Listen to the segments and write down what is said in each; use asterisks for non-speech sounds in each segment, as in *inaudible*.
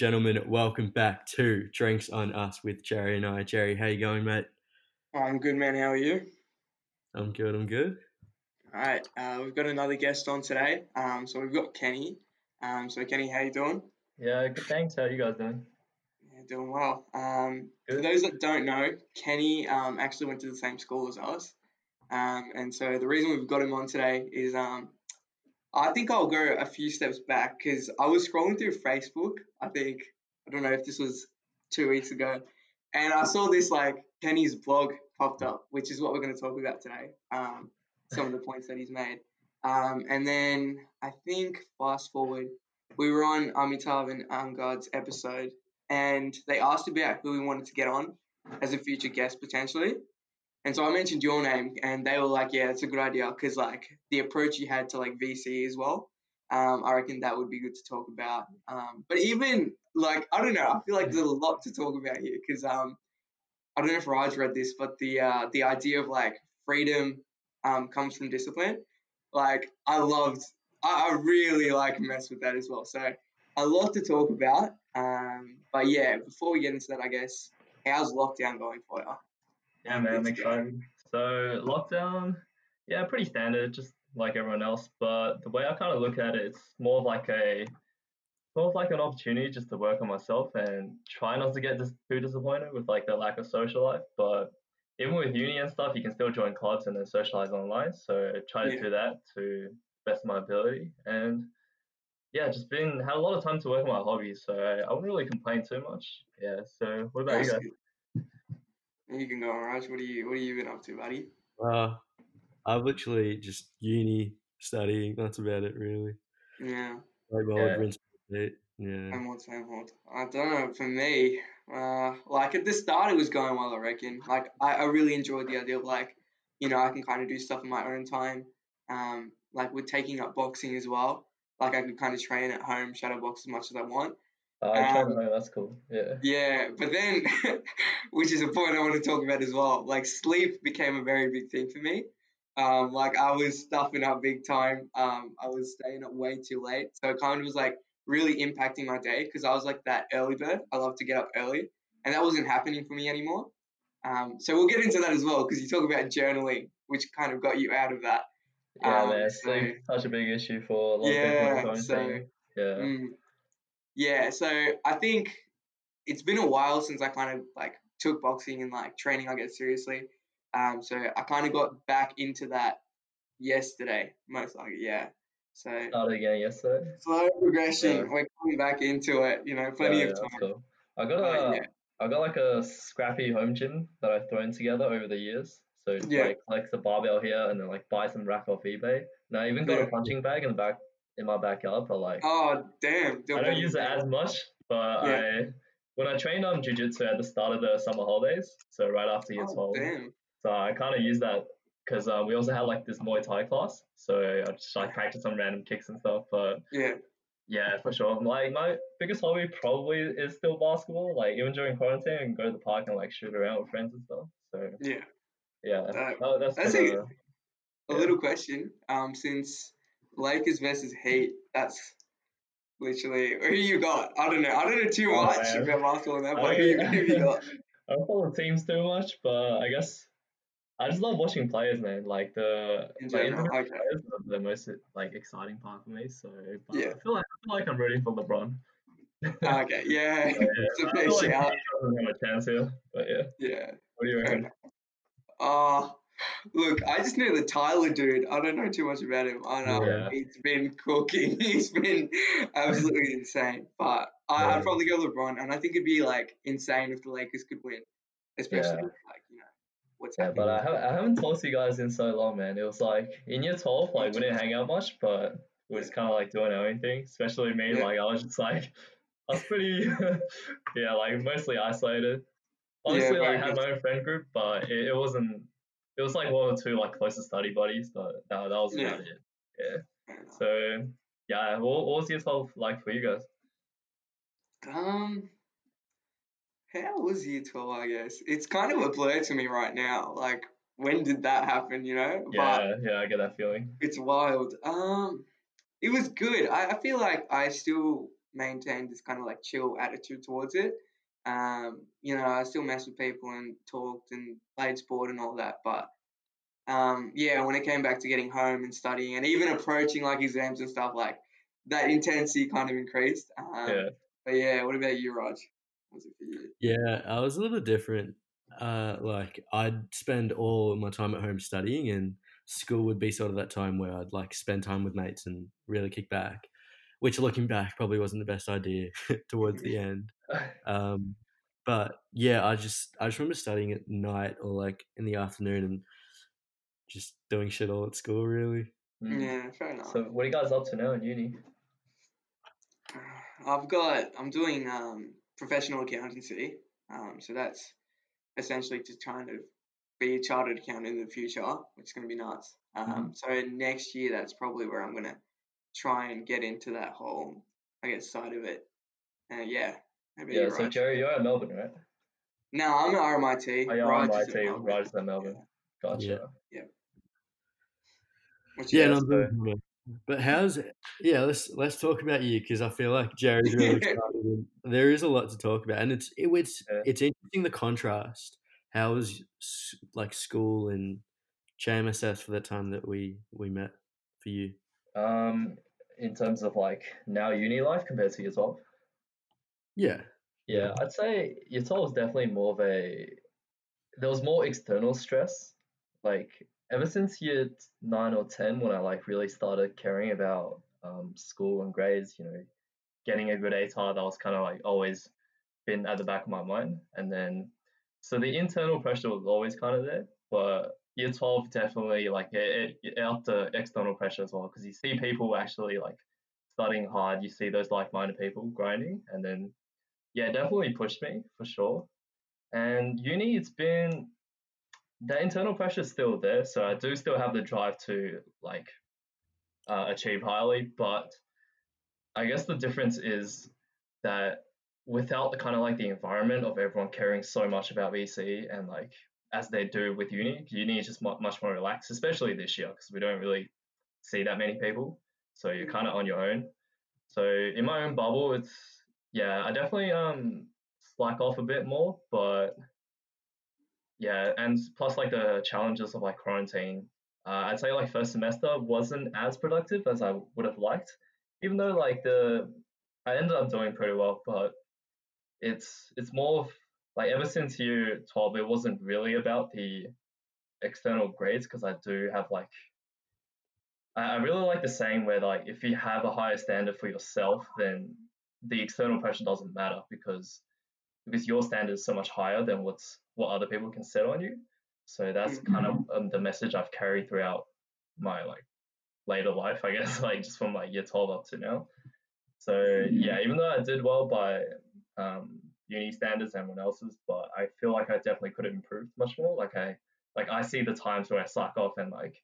gentlemen, welcome back to Drinks on Us with Jerry and I. Jerry, how you going, mate? I'm good, man. How are you? I'm good. I'm good. All right, uh, we've got another guest on today. Um, so we've got Kenny. Um, so Kenny, how you doing? Yeah, good. Thanks. How are you guys doing? Yeah, doing well. Um, for those that don't know, Kenny um, actually went to the same school as us. Um, and so the reason we've got him on today is um, I think I'll go a few steps back because I was scrolling through Facebook. I think I don't know if this was two weeks ago, and I saw this like Kenny's blog popped up, which is what we're going to talk about today. Um, some of the points that he's made, um, and then I think fast forward, we were on Amitav and Angard's episode, and they asked about who we wanted to get on as a future guest potentially. And so I mentioned your name, and they were like, "Yeah, it's a good idea," because like the approach you had to like VC as well. Um, I reckon that would be good to talk about. Um, but even like I don't know, I feel like there's a lot to talk about here because um, I don't know if Raj read this, but the uh, the idea of like freedom um, comes from discipline. Like I loved, I, I really like mess with that as well. So a lot to talk about. Um, but yeah, before we get into that, I guess how's lockdown going for you? Yeah, man, I'm excited. So lockdown, yeah, pretty standard, just like everyone else. But the way I kind of look at it, it's more of like a, more of like an opportunity just to work on myself and try not to get dis- too disappointed with like the lack of social life. But even with uni and stuff, you can still join clubs and then socialize online. So try to Yeah. do that to best of my ability. And yeah, just been had a lot of time to work on my hobbies, so I, I wouldn't really complain too much. Yeah. So what about you guys? good. You can go, Raj. What are you What are you been up to, buddy? Uh, I've literally just uni studying. That's about it, really. Yeah, Like my Yeah. old rinse repeat. Yeah. I'm on same hold. I don't know. For me, uh, like at the start, it was going well. I reckon. Like I, I really enjoyed the idea of like, you know, I can kind of do stuff in my own time. Um, like with taking up boxing as well. Like I could kind of train at home, shadow box as much as I want. I'm trying to Um, know. That's cool. Yeah. Yeah, but then, *laughs* which is a point I want to talk about as well. Like sleep became a very big thing for me. Um, like I was stuffing up big time. Um, I was staying up way too late, so it kind of was like really impacting my day because I was like that early bird. I love to get up early, and that wasn't happening for me anymore. Um, so we'll get into that as well because you talk about journaling, which kind of got you out of that. Yeah, Um, man. so- such a big issue for a lot Yeah, of people. with so-. Yeah. Mm. Yeah, so I think it's been a while since I kind of like took boxing and like training I guess seriously. Um, so I kind of got back into that yesterday, most likely, yeah. So Started again yesterday. slow progression. Yeah. We're coming back into it, you know, plenty yeah, of yeah, time. cool. I got a. I got like a scrappy home gym that I've thrown together over the years. So Yeah. like collect the barbell here and then like buy some rack off eBay. And I even got a punching bag in the back in my backyard, but like Oh damn! I don't use it as much, but Yeah. I when I trained on jiu-jitsu at the start of the summer holidays, so right after year Oh, 12, damn. so I kind of use that because um, we also had like this Muay Thai class, so I just like practice some random kicks and stuff. But Yeah. yeah, for sure, like my biggest hobby probably is still basketball. Like even during quarantine, I can go to the park and like shoot around with friends and stuff. So Yeah. yeah, Uh, that- that's that's been a- a- Yeah. little question. Um, since Lakers versus Heat, that's literally who you got. I don't know. I don't know too Oh, much man. about basketball and that, I but who, you- *laughs* who you got? I don't follow teams too much, but I guess I just love watching players, man. Like the In like, general, okay. players are the most like exciting part for me. So but Yeah. I feel like I feel like I'm rooting for LeBron. Ah, okay, *laughs* yeah, Yeah, *laughs* it's a I fair feel like shout. doesn't have a chance here. But yeah, Yeah. what do you reckon? Oh, look, I just know the Tyler dude. I don't know too much about him. I know Yeah. he's been cooking. *laughs* He's been absolutely insane. But I, Yeah. I'd probably go LeBron, and I think it'd be like insane if the Lakers could win, especially Yeah. like you know what's Yeah, happening. but I haven't, I haven't talked to you guys in so long, man. It was like in year 12, like we didn't hang out much, but we was kind of like doing our own thing. Especially me, Yeah. like I was just like, *laughs* I was pretty, *laughs* yeah, like mostly isolated. Honestly, like, I had my own friend group, but it, it wasn't. It was like one or two like closest study buddies, but that, that was Yeah. about it. Yeah. So yeah, what, what was year 12 like for you guys? Um, how was year 12, I guess? It's kind of a blur to me right now. Like, when did that happen, you know? But Yeah, yeah, I get that feeling. it's wild. Um, it was good. I, I feel like I still maintain this kind of like chill attitude towards it. Um, you know, I still mess with people and talked and played sport and all that, but um, yeah, when it came back to getting home and studying and even approaching like exams and stuff, like that intensity kind of increased. Um, Yeah. But yeah, what about you, Raj? Was it for you? Yeah, I was a little different. Uh, like I'd spend all my time at home studying, and school would be sort of that time where I'd like spend time with mates and really kick back. Which, looking back, probably wasn't the best idea *laughs* towards the end. *laughs* Um, but yeah, I just I just remember studying at night or like in the afternoon and just doing shit all at school. Really, Mm. Yeah, fair enough. So what are you guys up to now in uni? *sighs* I've got I'm doing um, professional accountancy, um, so that's essentially to trying to be a chartered accountant in the future, which is going to be nuts. Um, So next year, that's probably where I'm going to try and get into that whole, I guess, side of it. Uh, yeah. How about Yeah, so Raj? Jerry, you're at Melbourne, right? No, I'm at RMIT. Oh, you're Raj at is at MIT, Melbourne. Raj at Melbourne. Gotcha. What's yeah, yours? and I'm doing. But how's yeah? Let's let's talk about you because I feel like Jerry's really *laughs* excited. there is a lot to talk about, and it's it, it's Yeah. it's interesting the contrast. How was like school and JMSS for that time that we we met for you? Um, in terms of like now uni life compared to year 12? Yeah, Yeah, I'd say 12 was definitely more of a, there was more external stress. Like ever since year nine or 10, when I like really started caring about um, school and grades, you know, getting a good ATAR, that was kind of like always been at the back of my mind. And then, so the internal pressure was always kind of there, but year 12 definitely like it, it, upped the external pressure as well because you see people actually like studying hard, you see those like-minded people grinding, and then yeah, definitely pushed me for sure. And uni, it's been the internal pressure is still there, so I do still have the drive to like uh, achieve highly, but I guess the difference is that without the kind of like the environment of everyone caring so much about VC and like as they do with uni, uni is just much more relaxed, especially this year because we don't really see that many people, so you're kind of on your own. So in my own bubble, it's yeah, I definitely um slack off a bit more, but yeah, and plus like the challenges of like quarantine. Uh, I'd say like first semester wasn't as productive as I would have liked, even though like the I ended up doing pretty well, but it's it's more of like ever since year twelve, it wasn't really about the external grades because I do have like I, I really like the saying where like if you have a higher standard for yourself, then the external pressure doesn't matter because because your standard is so much higher than what's what other people can set on you. So that's kind of um, the message I've carried throughout my like later life, I guess, *laughs* like just from like year 12 up to now. So yeah, even though I did well by um, uni standards and everyone else's, but I feel like I definitely could have improved much more. Like I like I see the times where I slack off and like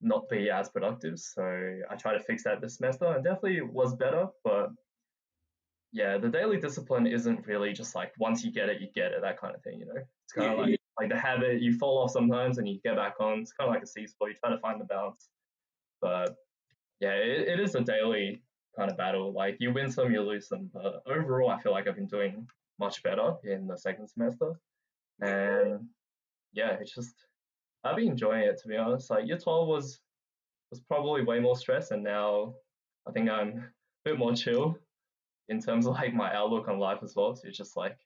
not be as productive. So I try to fix that this semester and definitely was better, but yeah, the daily discipline isn't really just like once you get it, you get it, that kind of thing, you know. It's kind of Yeah, like like the habit, you fall off sometimes and you get back on. It's kind of like a seesaw. You try to find the balance, but yeah, it, it is a daily kind of battle. Like you win some, you lose some, but overall, I feel like I've been doing much better in the second semester, and yeah, it's just I've been enjoying it to be honest. Like year twelve was was probably way more stress, and now I think I'm a bit more chill in terms of like my outlook on life as well. So it's just like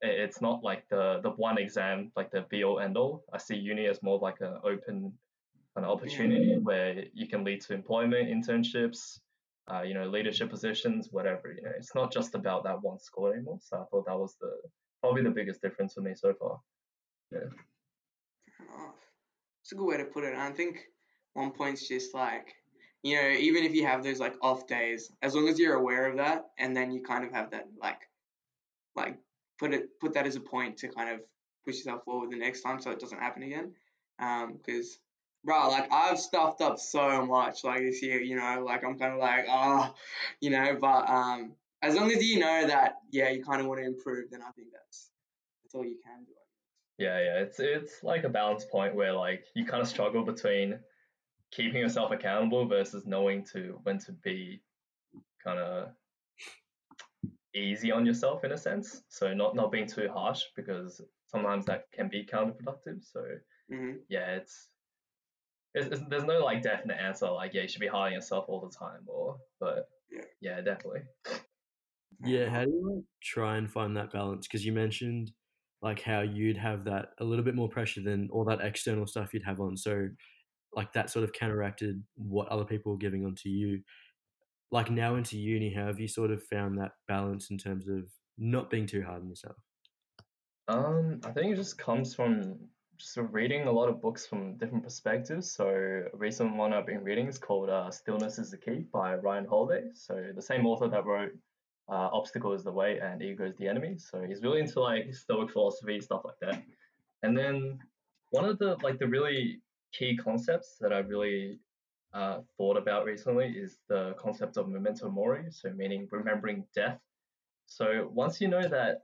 it's not like the the one exam like the be all end all. I see uni as more like an open of opportunity where you can lead to employment, internships, uh, you know, leadership positions, whatever. You know, it's not just about that one score anymore. So I thought that was the probably the biggest difference for me so far. Yeah. It's a good way to put it. I think one point's just like, you know, even if you have those like off days, as long as you're aware of that, and then you kind of have that like, like put it put that as a point to kind of push yourself forward the next time so it doesn't happen again. Um, because bro, like I've stuffed up so much like this year, you know, like I'm kind of like, oh, you know, but um, as long as you know that, yeah, you kind of want to improve, then I think that's that's all you can do. Yeah, yeah, it's it's like a balance point where like you kind of struggle between keeping yourself accountable versus knowing to when to be kind of easy on yourself in a sense. So not not being too harsh because sometimes that can be counterproductive. So hmm yeah, it's, it's, it's there's no like definite answer like yeah you should be hard on yourself all the time or but Yeah. yeah definitely. Yeah, how do you like, try and find that balance? Because you mentioned like how you'd have that a little bit more pressure than all that external stuff you'd have on. So like that sort of counteracted what other people were giving onto you. Like now into uni, how have you sort of found that balance in terms of not being too hard on yourself? Um, I think it just comes from just reading a lot of books from different perspectives. So a recent one I've been reading is called uh, "Stillness Is the Key" by Ryan Holiday. So the same author that wrote uh, "Obstacle Is the Way" and "Ego Is the Enemy." So he's really into like Stoic philosophy stuff like that. And then one of the like the really key concepts that I really uh, thought about recently is the concept of memento mori. So meaning remembering death. So once you know that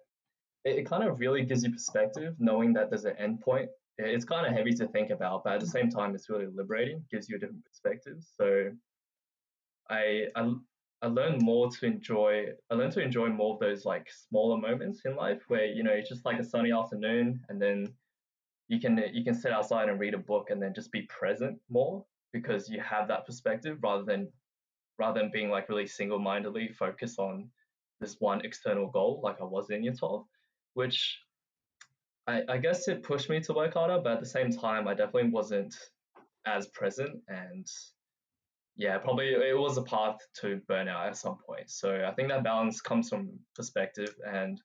it, it kind of really gives you perspective knowing that there's an end point. It- It's kind of heavy to think about, but at the same time, it's really liberating, gives you a different perspective. So I, I, I learned more to enjoy, I learned to enjoy more of those like smaller moments in life where, you know, it's just like a sunny afternoon and then you can, uh, you can sit outside and read a book and then just be present more because you have that perspective rather than, rather than being like really single-mindedly focused on this one external goal like I was in year 12 which I, I guess it pushed me to work harder, but at the same time, I definitely wasn't as present. And yeah, probably it was a path to burnout at some point. So I think that balance comes from perspective and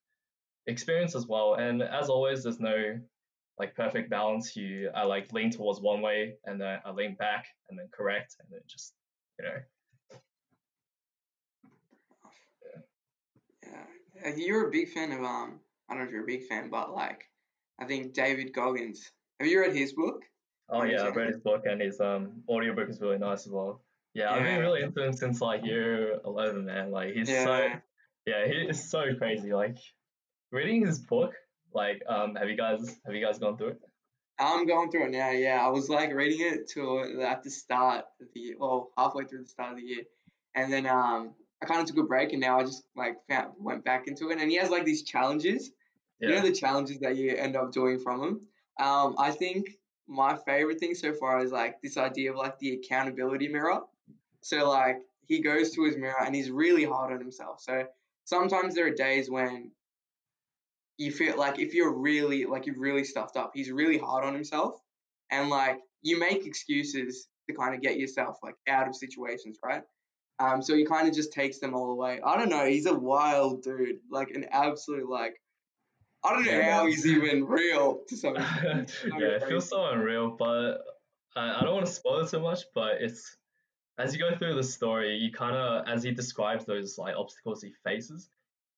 experience as well. And as always, there's no like perfect balance. You I like lean towards one way and then I lean back and then correct and then just you know Yeah, Uh, you're a big fan of um. I don't know if you're a big fan, but like, I think David Goggins. Have you read his book? Oh yeah, I've read his book and his um audiobook is really nice as well. Yeah, I've been really into him since like year eleven, man. Like he's so Yeah. yeah, he is so crazy. Like reading his book, like um have you guys have you guys gone through it? I'm going through it now. Yeah, I was like reading it to at the start of the year, well, halfway through the start of the year, and then um, I kind of took a break, and now I just like found, went back into it. And he has like these challenges. You know the challenges that you end up doing from him. Um, I think my favorite thing so far is like this idea of like the accountability mirror. So like he goes to his mirror and he's really hard on himself. So sometimes there are days when you feel like if you're really like you've really stuffed up, he's really hard on himself, and like you make excuses to kind of get yourself like out of situations, right? Um, so he kind of just takes them all away. I don't know. He's a wild dude, like an absolute like. I don't know Yeah, how he's even real to some *laughs* yeah, it feels so unreal, but I, I don't want to spoil it too much, but it's as you go through the story, you kind of as he describes those like obstacles he faces,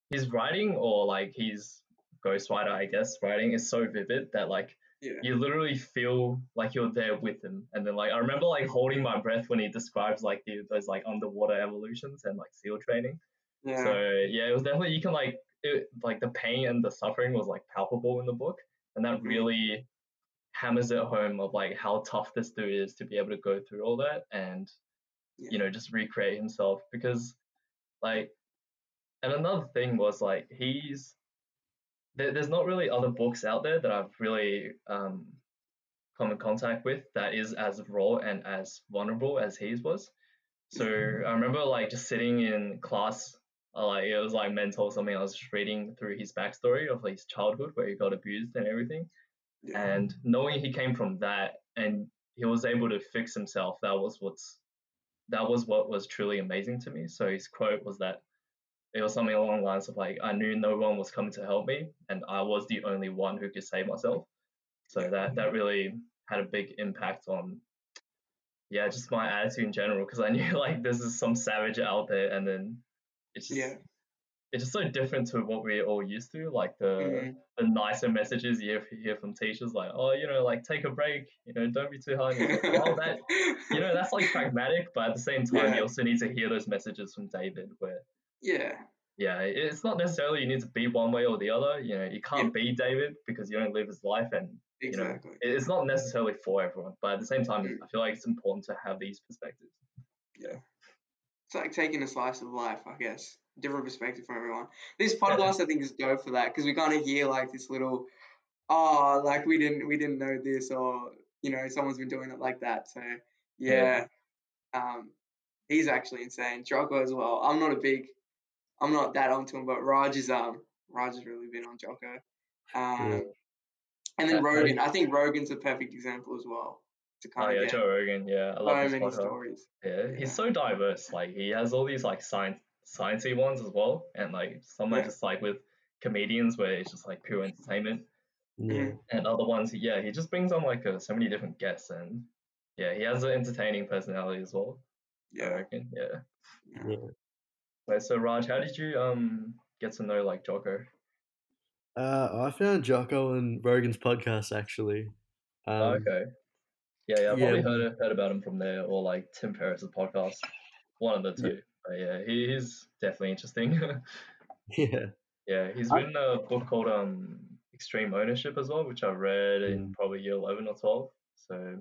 his writing or like his ghostwriter, I guess, writing is so vivid that like Yeah. you literally feel like you're there with him. And then like I remember like holding my breath when he describes like the, those like underwater evolutions and like seal training. Yeah. So yeah, it was definitely you can like it, like the pain and the suffering was like palpable in the book, and that Mhm. really hammers it home of like how tough this dude is to be able to go through all that and Yeah. you know just recreate himself because like and another thing was like he's there, there's not really other books out there that I've really um come in contact with that is as raw and as vulnerable as his was. So I remember like just sitting in class, uh, like it was like mental or something. I was just reading through his backstory of his childhood where he got abused and everything, yeah. and knowing he came from that and he was able to fix himself. That was what's that was what was truly amazing to me. So his quote was that it was something along the lines of like I knew no one was coming to help me and I was the only one who could save myself. So that that really had a big impact on yeah, just my attitude in general because I *laughs* knew like this is some savage out there and then it's just Yeah. it's just so different to what we're all used to, like the Mhm. the nicer messages you hear- hear from teachers, like, oh, you know, like take a break, you know, don't be too hard. on yourself." well, that you know, that's like *laughs* pragmatic, but at the same time, Yeah. you also need to hear those messages from David, where yeah. yeah, it's not necessarily you need to be one way or the other. You know, you can't be David because you don't live his life, and you know, Exactly. it's not necessarily for everyone. But at the same time, Mm. I feel like it's important to have these perspectives. Yeah, it's like taking a slice of life, I guess. different perspective from everyone. This podcast, I think, is dope for that because we kind of hear like this little, oh, like we didn't we didn't know this, or you know, someone's been doing it like that. So yeah, um, he's actually insane. Jocko as well. I'm not a big, I'm not that onto him, but Raj is um Raj has really been on Jocko. Um, Yeah. and then That- Rogan. I think Rogan's a perfect example as well to Oh kind yeah, of get Joe Rogan. Yeah, I so love his many podcast. stories. Yeah, Yeah. he's so diverse. Like he has all these like science sciencey ones as well, and like some are just like with comedians where it's just like pure entertainment, Yeah. and other ones, yeah, he just brings on like uh, so many different guests, and yeah, he has an entertaining personality as well. I Yeah. reckon. Yeah. Yeah. Wait, so Raj, how did you um get to know like Jocko? Uh, I found Jocko and Rogan's podcast actually. Um, oh, okay. Yeah, yeah, I've yeah, probably heard heard about him from there, or like Tim Ferriss's podcast, one of the Yeah. two. But yeah, he, he's definitely interesting. *laughs* Yeah. *laughs* Yeah, he's written a book called um Extreme Ownership as well, which I read Mm. in probably year eleven or twelve. So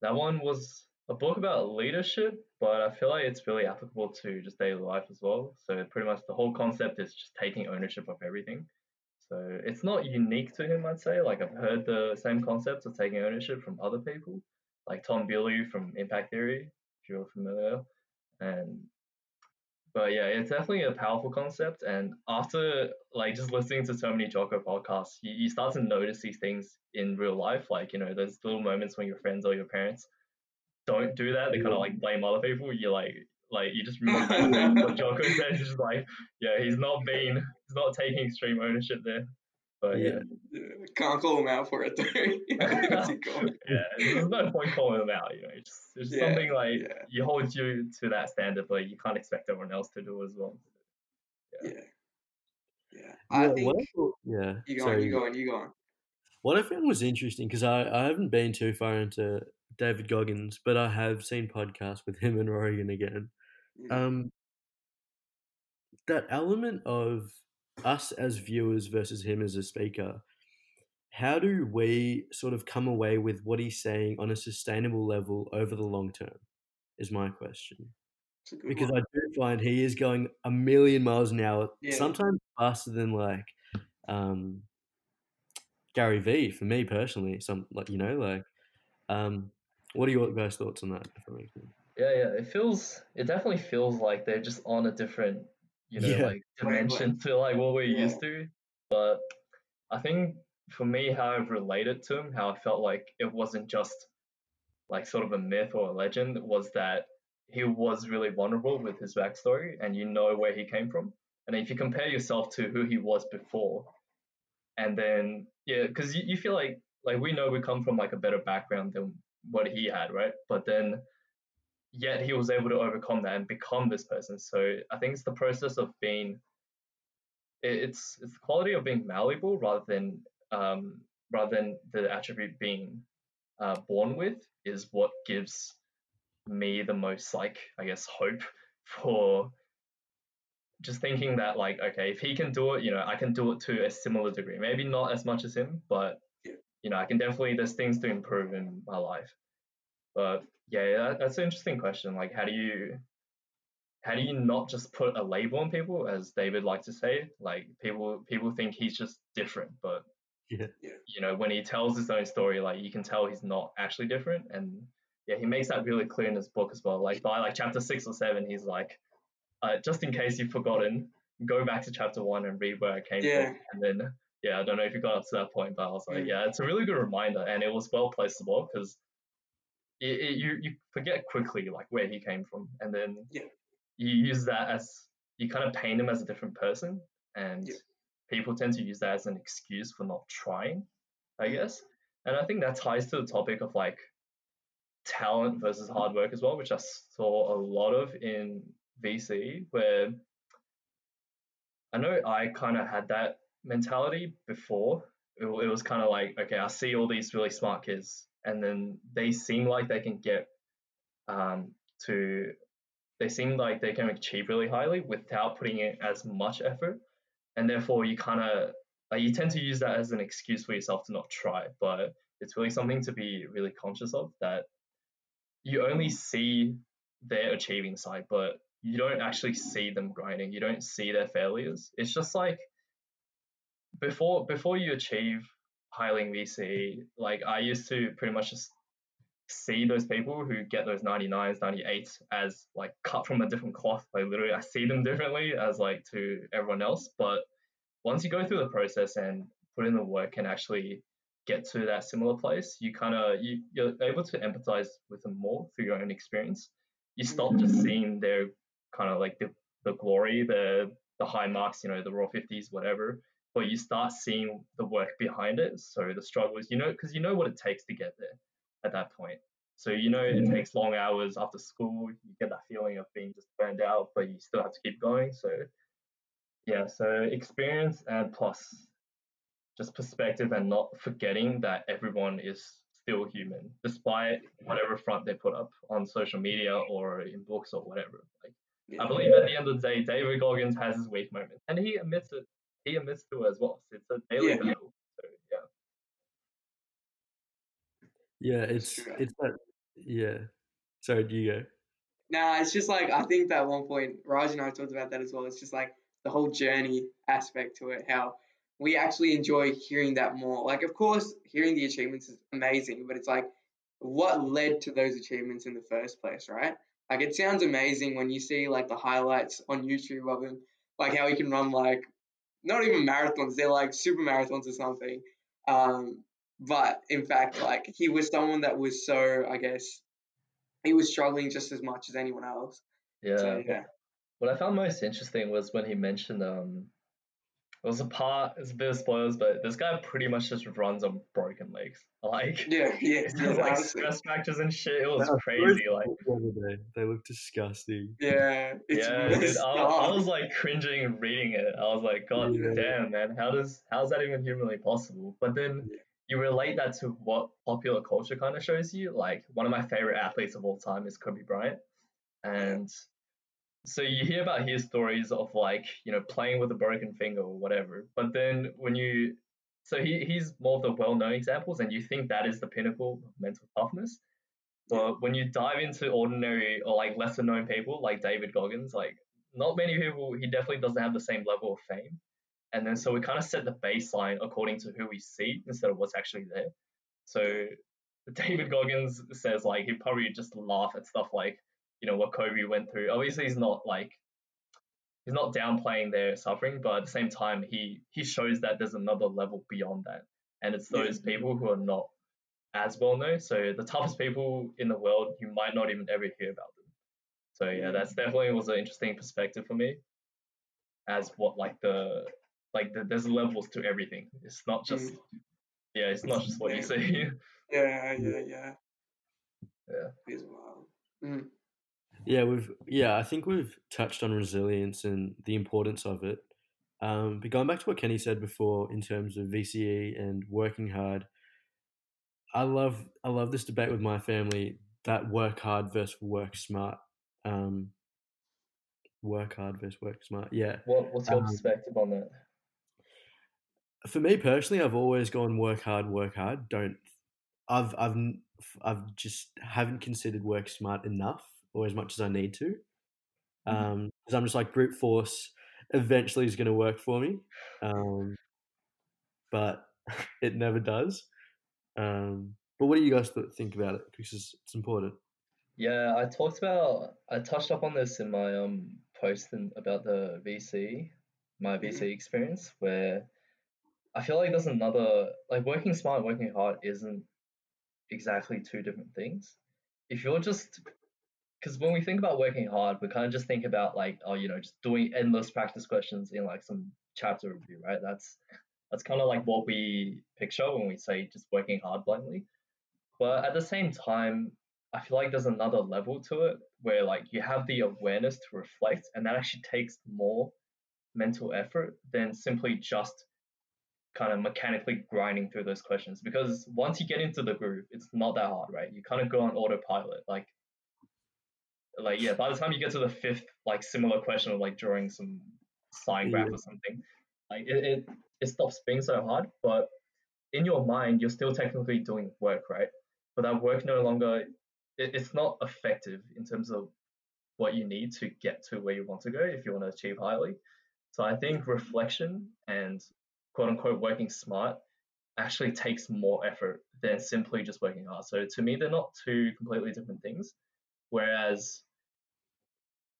that one was a book about leadership, but I feel like it's really applicable to just daily life as well. So pretty much the whole concept is just taking ownership of everything. So it's not unique to him, I'd say. Like I've heard the same concepts of taking ownership from other people, like Tom Bilyeu from Impact Theory, if you're familiar. And but yeah, it's definitely a powerful concept. And after like just listening to so many Jocko podcasts, you, you start to notice these things in real life. Like, you know, there's little moments when your friends or your parents don't do that. They kind of like blame other people. You're like, like you just remember what Jocko says. It's just like, yeah, he's not being, he's not taking extreme ownership there. But yeah, Yeah, Can't call him out for it though. *laughs* What's he *laughs* called? yeah, there's no point calling them out. You know, it's, it's Yeah, something like yeah. you hold you to that standard, but you can't expect everyone else to do as well. Yeah. Yeah. I Yeah, think what yeah. you go on, you go on, you go on. What I found was interesting because I, I haven't been too far into David Goggins, but I have seen podcasts with him and Rogan again. Yeah. Um, that element of us as viewers versus him as a speaker, how do we sort of come away with what he's saying on a sustainable level over the long term? Is my question. It's a good Because one. I do find he is going a million miles an hour, Yeah. sometimes faster than like um, Gary Vee for me personally. Some like you know like, um, what are your guys' thoughts on that? if that makes sense? Yeah, yeah. It feels it definitely feels like they're just on a different, you know, Yeah. like dimension to like what we're Yeah. used to. But I think for me how I've related to him, how I felt like it wasn't just like sort of a myth or a legend, was that he was really vulnerable with his backstory and you know where he came from. And if you compare yourself to who he was before, and then yeah, because you, you feel like like we know we come from like a better background than what he had, right? But then yet he was able to overcome that and become this person. So I think it's the process of being it's it's the quality of being malleable rather than um, rather than the attribute being uh, born with is what gives me the most like I guess hope *laughs* for just thinking that like okay if he can do it you know I can do it to a similar degree maybe not as much as him but. You know I can definitely there's things to improve in my life but yeah that, that's an interesting question like how do you how do you not just put a label on people as David likes to say like people people think he's just different but Yeah. Yeah. you know when he tells his own story like you can tell he's not actually different and yeah he makes that really clear in his book as well like by like chapter six or seven he's like uh, just in case you've forgotten go back to chapter one and read where i came Yeah. from and then yeah i don't know if you got up to that point but i was like Mm. yeah it's a really good reminder and it was well placed as well because you you forget quickly like where he came from and then Yeah. you use that as you kind of paint him as a different person and Yeah. people tend to use that as an excuse for not trying i guess and i think that ties to the topic of like talent versus hard work as well which i saw a lot of in vc where i know i kind of had that mentality before it, it was kind of like okay i see all these really smart kids and then they seem like they can get um, to they seem like they can achieve really highly without putting in as much effort and therefore you kind of like you tend to use that as an excuse for yourself to not try but it's really something to be really conscious of that you only see their achieving side but you don't actually see them grinding. You don't see their failures. It's just like before before you achieve Highling VC, like I used to pretty much just see those people who get those 99s, 98s as like cut from a different cloth. Like literally, I see them *laughs* differently as like to everyone else. But once you go through the process and put in the work and actually get to that similar place, you kind of you, you're able to empathize with them more through your own experience. You stop just mm-hmm. seeing their kind of like the, the glory, the the high marks, you know, the raw 50s, whatever. But you start seeing the work behind it. So the struggles, you know, because you know what it takes to get there at that point. So you know it mm-hmm. takes long hours after school. You get that feeling of being just burned out, but you still have to keep going. So yeah, so experience and plus just perspective and not forgetting that everyone is still human, despite whatever front they put up on social media or in books or whatever. Like. I believe at the end of the day, David Goggins has his weak moments, and he admits it. He admits to it as well. So it's a daily Yeah. battle. So yeah. Yeah, it's it's that. Yeah. Sorry, do you go? Nah, it's just like I think that one point Raj and I talked about that as well. It's just like the whole journey aspect to it, how we actually enjoy hearing that more. Like, of course, hearing the achievements is amazing, but it's like what led to those achievements in the first place, right? Like, it sounds amazing when you see like the highlights on YouTube of him, like how he can run like not even marathons, they're like super marathons or something. Um, but in fact, like he was someone that was so, I guess, he was struggling just as much as anyone else. Yeah. So yeah, What I found most interesting was when he mentioned um it was a part it's a bit of spoilers, but this guy pretty much just runs on broken legs. *laughs* Like yeah, yeah, *laughs* it's yeah, like stress fractures and shit. It was Yeah, crazy. Like The other day, they look disgusting. yeah, it's yeah, dude, I, I was like cringing reading it. I was like, God Yeah. damn, man, how does how's that even humanly possible? But then Yeah. you relate that to what popular culture kind of shows you. Like one of my favorite athletes of all time is Kobe Bryant, and so you hear about his stories of like you know playing with a broken finger or whatever. But then when you so he, he's more of the well-known examples, and you think that is the pinnacle of mental toughness. But when you dive into ordinary or like lesser known people like David Goggins, like not many people, he definitely doesn't have the same level of fame. And then so we kind of set the baseline according to who we see instead of what's actually there. So David Goggins says like he'd probably just laugh at stuff like, you know, what Kobe went through. Obviously he's not like he's not downplaying their suffering, but at the same time he he shows that there's another level beyond that. And it's Yeah. those people who are not as well known. So the toughest people in the world, you might not even ever hear about them. So yeah, that's definitely was an interesting perspective for me. As what like the like the, there's levels to everything. It's not just yeah, it's not just what you see. *laughs* Yeah, yeah, yeah. Yeah. It's wild. Mm. Yeah, we've yeah, I think we've touched on resilience and the importance of it. Um, but going back to what Kenny said before in terms of VCE and working hard, I love I love this debate with my family that work hard versus work smart. Um, work hard versus work smart. Yeah, What what's your Um, perspective on that? for me personally, I've always gone work hard, work hard. Don't I've I've I've just haven't considered work smart enough or as much as I need to. Um, because I'm just like brute force eventually is going to work for me, um, but *laughs* it never does. Um, but what do you guys think about it? Because it's important. Yeah, I talked about I touched up on this in my um post in, about the VC, my VC experience, where I feel like there's another like working smart, working hard isn't exactly two different things. If you're just because when we think about working hard, we kind of just think about like oh you know just doing endless practice questions in like some chapter review, right? That's that's kind of like what we picture when we say just working hard blindly. But at the same time, I feel like there's another level to it where like you have the awareness to reflect, and that actually takes more mental effort than simply just kind of mechanically grinding through those questions. Because once you get into the groove, it's not that hard, right? You kind of go on autopilot. Like, like yeah, by the time you get to the fifth like similar question of like drawing some sine graph or something, like it, it it stops being so hard. But in your mind, you're still technically doing work, right? But that work no longer it, it's not effective in terms of what you need to get to where you want to go if you want to achieve highly. So I think reflection and quote unquote working smart actually takes more effort than simply just working hard. So to me, they're not two completely different things. Whereas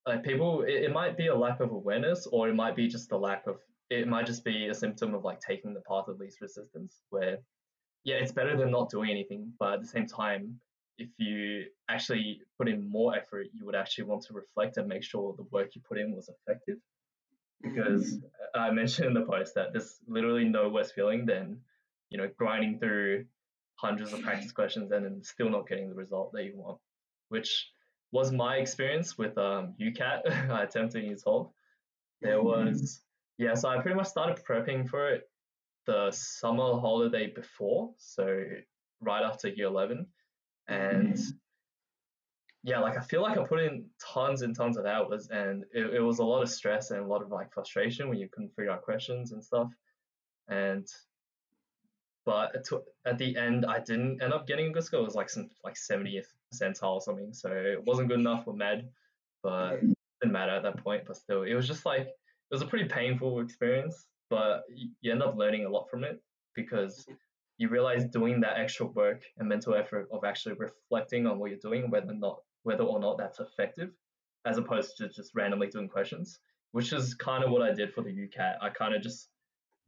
like people, it, it might be a lack of awareness, or it might be just a lack of. It might just be a symptom of like taking the path of least resistance, where yeah, it's better than not doing anything, but at the same time, if you actually put in more effort, you would actually want to reflect and make sure the work you put in was effective. Because. I mentioned in the post that there's literally no worse feeling than, you know, grinding through hundreds of practice questions and then still not getting the result that you want, which was my experience with um, UCAT attempting *laughs* year 12. There mm-hmm. was, yeah, so I pretty much started prepping for it the summer holiday before, so right after year 11 and mm-hmm. yeah, like I feel like I put in tons and tons of hours, and it, it was a lot of stress and a lot of like frustration when you couldn't figure out questions and stuff. And but at the end, I didn't end up getting a good score. It was like some like 70th percentile or something, so it wasn't good enough for med, but it didn't matter at that point. But still, it was just like it was a pretty painful experience, but you end up learning a lot from it because mm-hmm you realize doing that extra work and mental effort of actually reflecting on what you're doing, whether or not whether or not that's effective, as opposed to just randomly doing questions, which is kind of what I did for the UCAT. I kind of just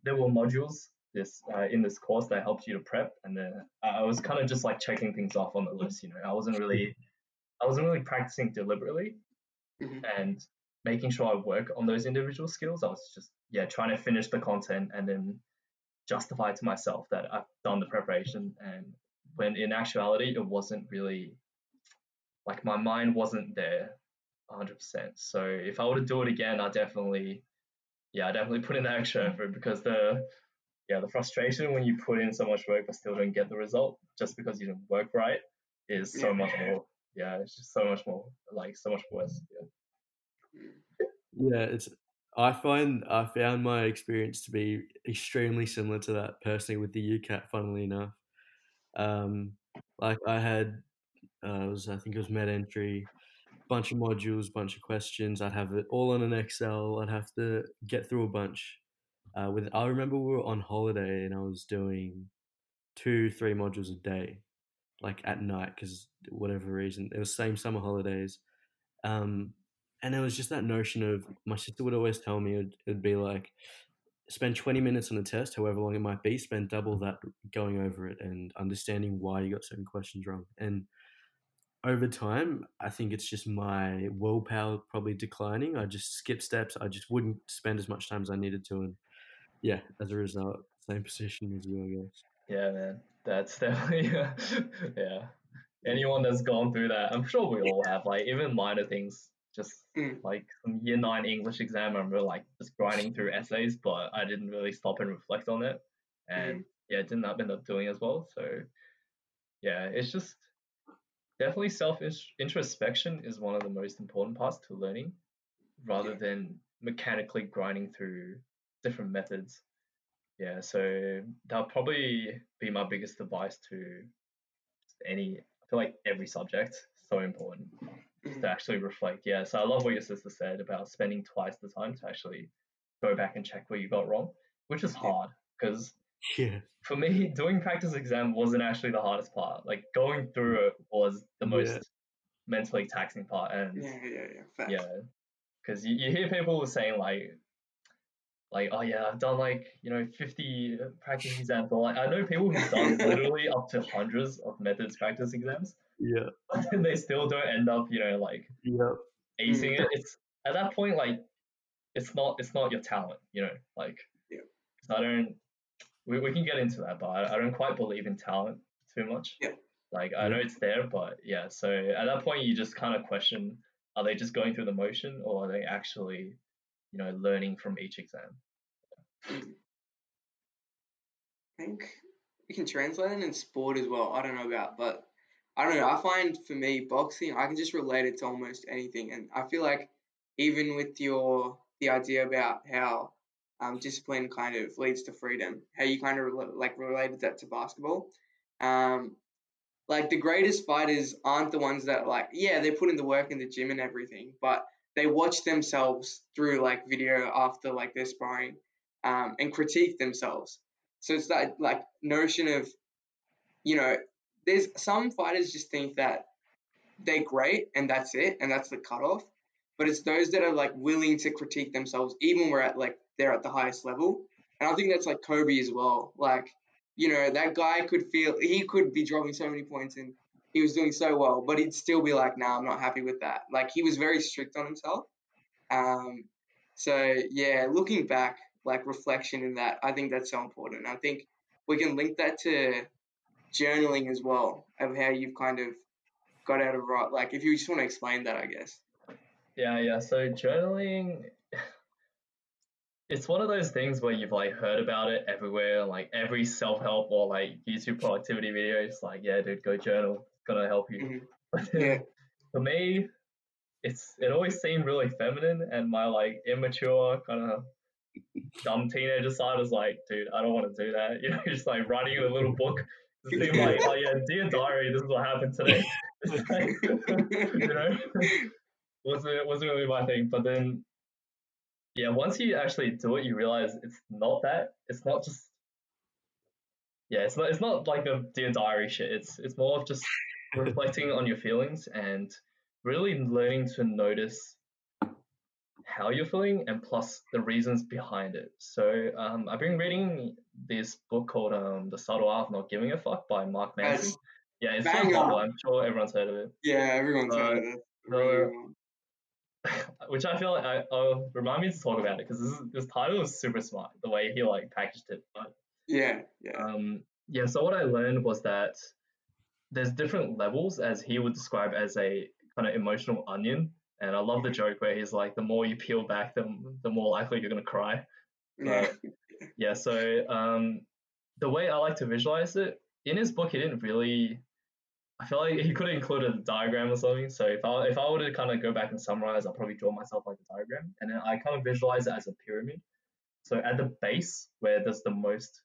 there were modules this uh, in this course that helped you to prep, and then I was kind of just like checking things off on the list. You know, I wasn't really I wasn't really practicing deliberately mm-hmm. and making sure I work on those individual skills. I was just yeah trying to finish the content and then justify to myself that I've done the preparation and when in actuality it wasn't really like my mind wasn't there 100%. So if I were to do it again, I definitely yeah, I definitely put in that extra effort because the yeah, the frustration when you put in so much work but still don't get the result just because you didn't work right is so much more yeah, it's just so much more like so much worse. Yeah. Yeah, it's I find I found my experience to be extremely similar to that personally with the UCAT. Funnily enough, um, like I had, uh, was I think it was MedEntry, bunch of modules, bunch of questions. I'd have it all on an Excel. I'd have to get through a bunch. Uh, with I remember we were on holiday and I was doing two, three modules a day, like at night because whatever reason it was same summer holidays. Um, and it was just that notion of my sister would always tell me it'd, it'd be like spend 20 minutes on a test however long it might be spend double that going over it and understanding why you got certain questions wrong and over time i think it's just my willpower probably declining i just skip steps i just wouldn't spend as much time as i needed to and yeah as a result same position as you i guess yeah man that's *laughs* definitely yeah anyone that's gone through that i'm sure we all have like even minor things just mm. like some year nine English exam, I remember like just grinding through essays, but I didn't really stop and reflect on it. And mm. yeah, didn't end up doing as well. So yeah, it's just definitely self introspection is one of the most important parts to learning rather yeah. than mechanically grinding through different methods. Yeah, so that'll probably be my biggest advice to any, I feel like every subject, so important to mm. actually reflect. Yeah, so I love what your sister said about spending twice the time to actually go back and check where you got wrong, which is hard because yeah. for me, *laughs* doing practice exam wasn't actually the hardest part. Like going through it was the most yeah. mentally taxing part. And yeah, yeah, yeah, yeah, because you, you hear people saying like. Like oh yeah, I've done like you know fifty practice exams. But like I know people who've done literally up to hundreds of methods practice exams, yeah. *laughs* But then they still don't end up, you know, like yeah. acing it. Mm. It's at that point like it's not it's not your talent, you know, like yeah. I don't we, we can get into that, but I, I don't quite believe in talent too much. Yeah. Like I know it's there, but yeah. So at that point, you just kind of question: Are they just going through the motion, or are they actually, you know, learning from each exam? I think we can translate it in sport as well. I don't know about, but I don't know. I find for me boxing, I can just relate it to almost anything, and I feel like even with your the idea about how um, discipline kind of leads to freedom, how you kind of like related that to basketball. Um, like the greatest fighters aren't the ones that like yeah they put in the work in the gym and everything, but they watch themselves through like video after like their sparring, um, and critique themselves. So it's that like notion of, you know, there's some fighters just think that they're great and that's it and that's the cutoff. But it's those that are like willing to critique themselves even when we're at like they're at the highest level. And I think that's like Kobe as well. Like, you know, that guy could feel he could be dropping so many points and he was doing so well, but he'd still be like, nah, I'm not happy with that. Like he was very strict on himself. Um, so yeah, looking back, like reflection in that, I think that's so important. I think we can link that to journaling as well, of how you've kind of got out of right. Like if you just want to explain that, I guess. Yeah, yeah. So journaling, it's one of those things where you've like heard about it everywhere, like every self help or like YouTube productivity video. It's like, yeah, dude, go journal. Gonna help you. Mm-hmm. yeah. *laughs* For me, it's it always seemed really feminine, and my like immature kind of dumb teenager side was like, dude, I don't want to do that. *laughs* You know, just like writing a little book. It seemed like, oh yeah, dear diary, this is what happened today. Like, *laughs* you know, wasn't wasn't really my thing. But then, yeah, once you actually do it, you realize it's not that. It's not just. Yeah, it's not. It's not like the dear diary shit. It's it's more of just reflecting on your feelings and really learning to notice how you're feeling and plus the reasons behind it. So um, I've been reading this book called um, The Subtle Art of Not Giving a Fuck by Mark Manson. yeah, it's so popular. I'm sure everyone's heard of it. Yeah, everyone's uh, heard of it. Really *laughs* which I feel like I, uh, remind me to talk about it because this, this title is super smart the way he like packaged it. But yeah, yeah. Um, yeah. So what I learned was that there's different levels as he would describe as a kind of emotional onion. And I love the joke where he's like, the more you peel back, the, the more likely you're going to cry. Yeah. yeah. So um, the way I like to visualize it, in his book, he didn't really. I feel like he could have included a diagram or something. So if I if I were to kind of go back and summarize, I'll probably draw myself like a diagram, and then I kind of visualize it as a pyramid. So at the base, where there's the most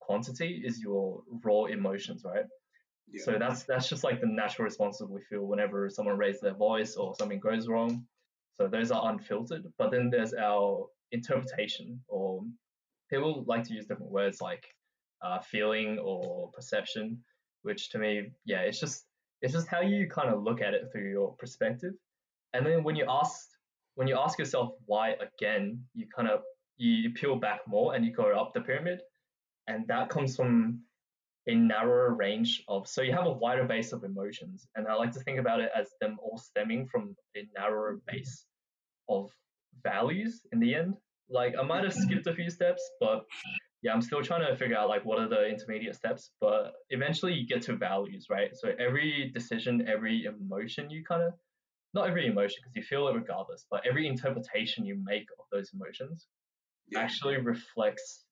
quantity, is your raw emotions, right? Yeah. So that's that's just like the natural response that we feel whenever someone raises their voice or something goes wrong. So those are unfiltered. But then there's our interpretation, or people like to use different words like uh, feeling or perception, which to me, yeah, it's just it's just how you kind of look at it through your perspective. And then when you ask when you ask yourself why again, you kind of you peel back more and you go up the pyramid, and that comes from a narrower range of so you have a wider base of emotions and i like to think about it as them all stemming from a narrower base of values in the end. Like i might have skipped a few steps but yeah i'm still trying to figure out like what are the intermediate steps but eventually you get to values right? So every decision every emotion you kind of not every emotion because you feel it regardless but every interpretation you make of those emotions actually reflects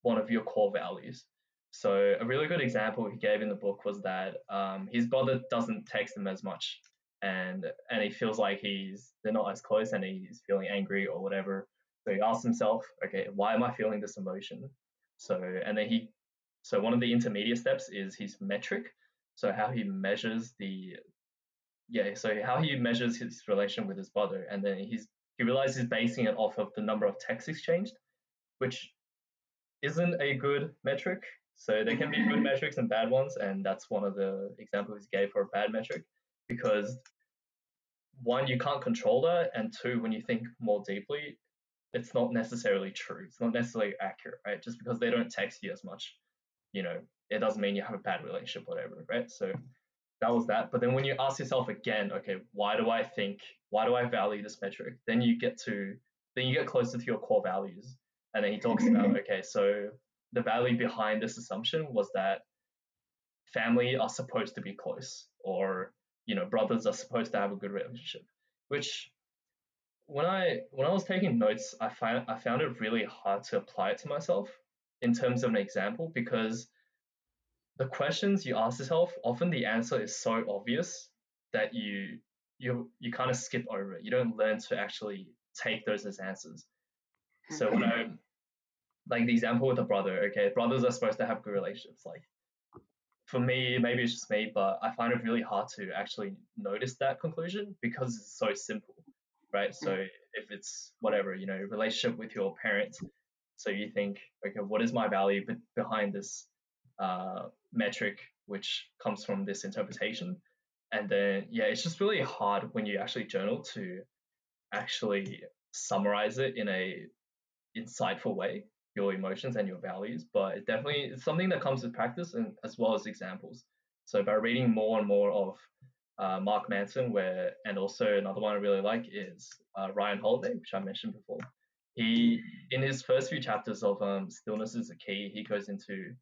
one of your core values so a really good example he gave in the book was that um, his brother doesn't text him as much, and and he feels like he's they're not as close, and he's feeling angry or whatever. So he asks himself, okay, why am I feeling this emotion? So and then he, so one of the intermediate steps is his metric. So how he measures the, yeah, so how he measures his relation with his brother, and then he's he realizes he's basing it off of the number of texts exchanged, which isn't a good metric so there can be good *laughs* metrics and bad ones, and that's one of the examples he gave for a bad metric because one, you can't control that, and two, when you think more deeply, it's not necessarily true. It's not necessarily accurate, right? Just because they don't text you as much, you know, it doesn't mean you have a bad relationship, whatever, right? So that was that. But then when you ask yourself again, okay, why do I think, why do I value this metric? Then you get to, then you get closer to your core values. And then he talks about, *laughs* okay, so the value behind this assumption was that family are supposed to be close or you know brothers are supposed to have a good relationship which when i when i was taking notes i found i found it really hard to apply it to myself in terms of an example because the questions you ask yourself often the answer is so obvious that you you you kind of skip over it. You don't learn to actually take those as answers. So when i *laughs* like the example with a brother, okay, brothers are supposed to have good relationships. Like for me, maybe it's just me, but I find it really hard to actually notice that conclusion because it's so simple, right? So if it's whatever, you know, relationship with your parents, so you think, okay, what is my value be- behind this uh, metric, which comes from this interpretation? And then, yeah, it's just really hard when you actually journal to actually summarize it in a insightful way your emotions and your values, but it definitely it's something that comes with practice and as well as examples. So by reading more and more of uh, Mark Manson, where and also another one I really like is uh, Ryan Holiday, which I mentioned before. He in his first few chapters of um, Stillness is a Key, he goes into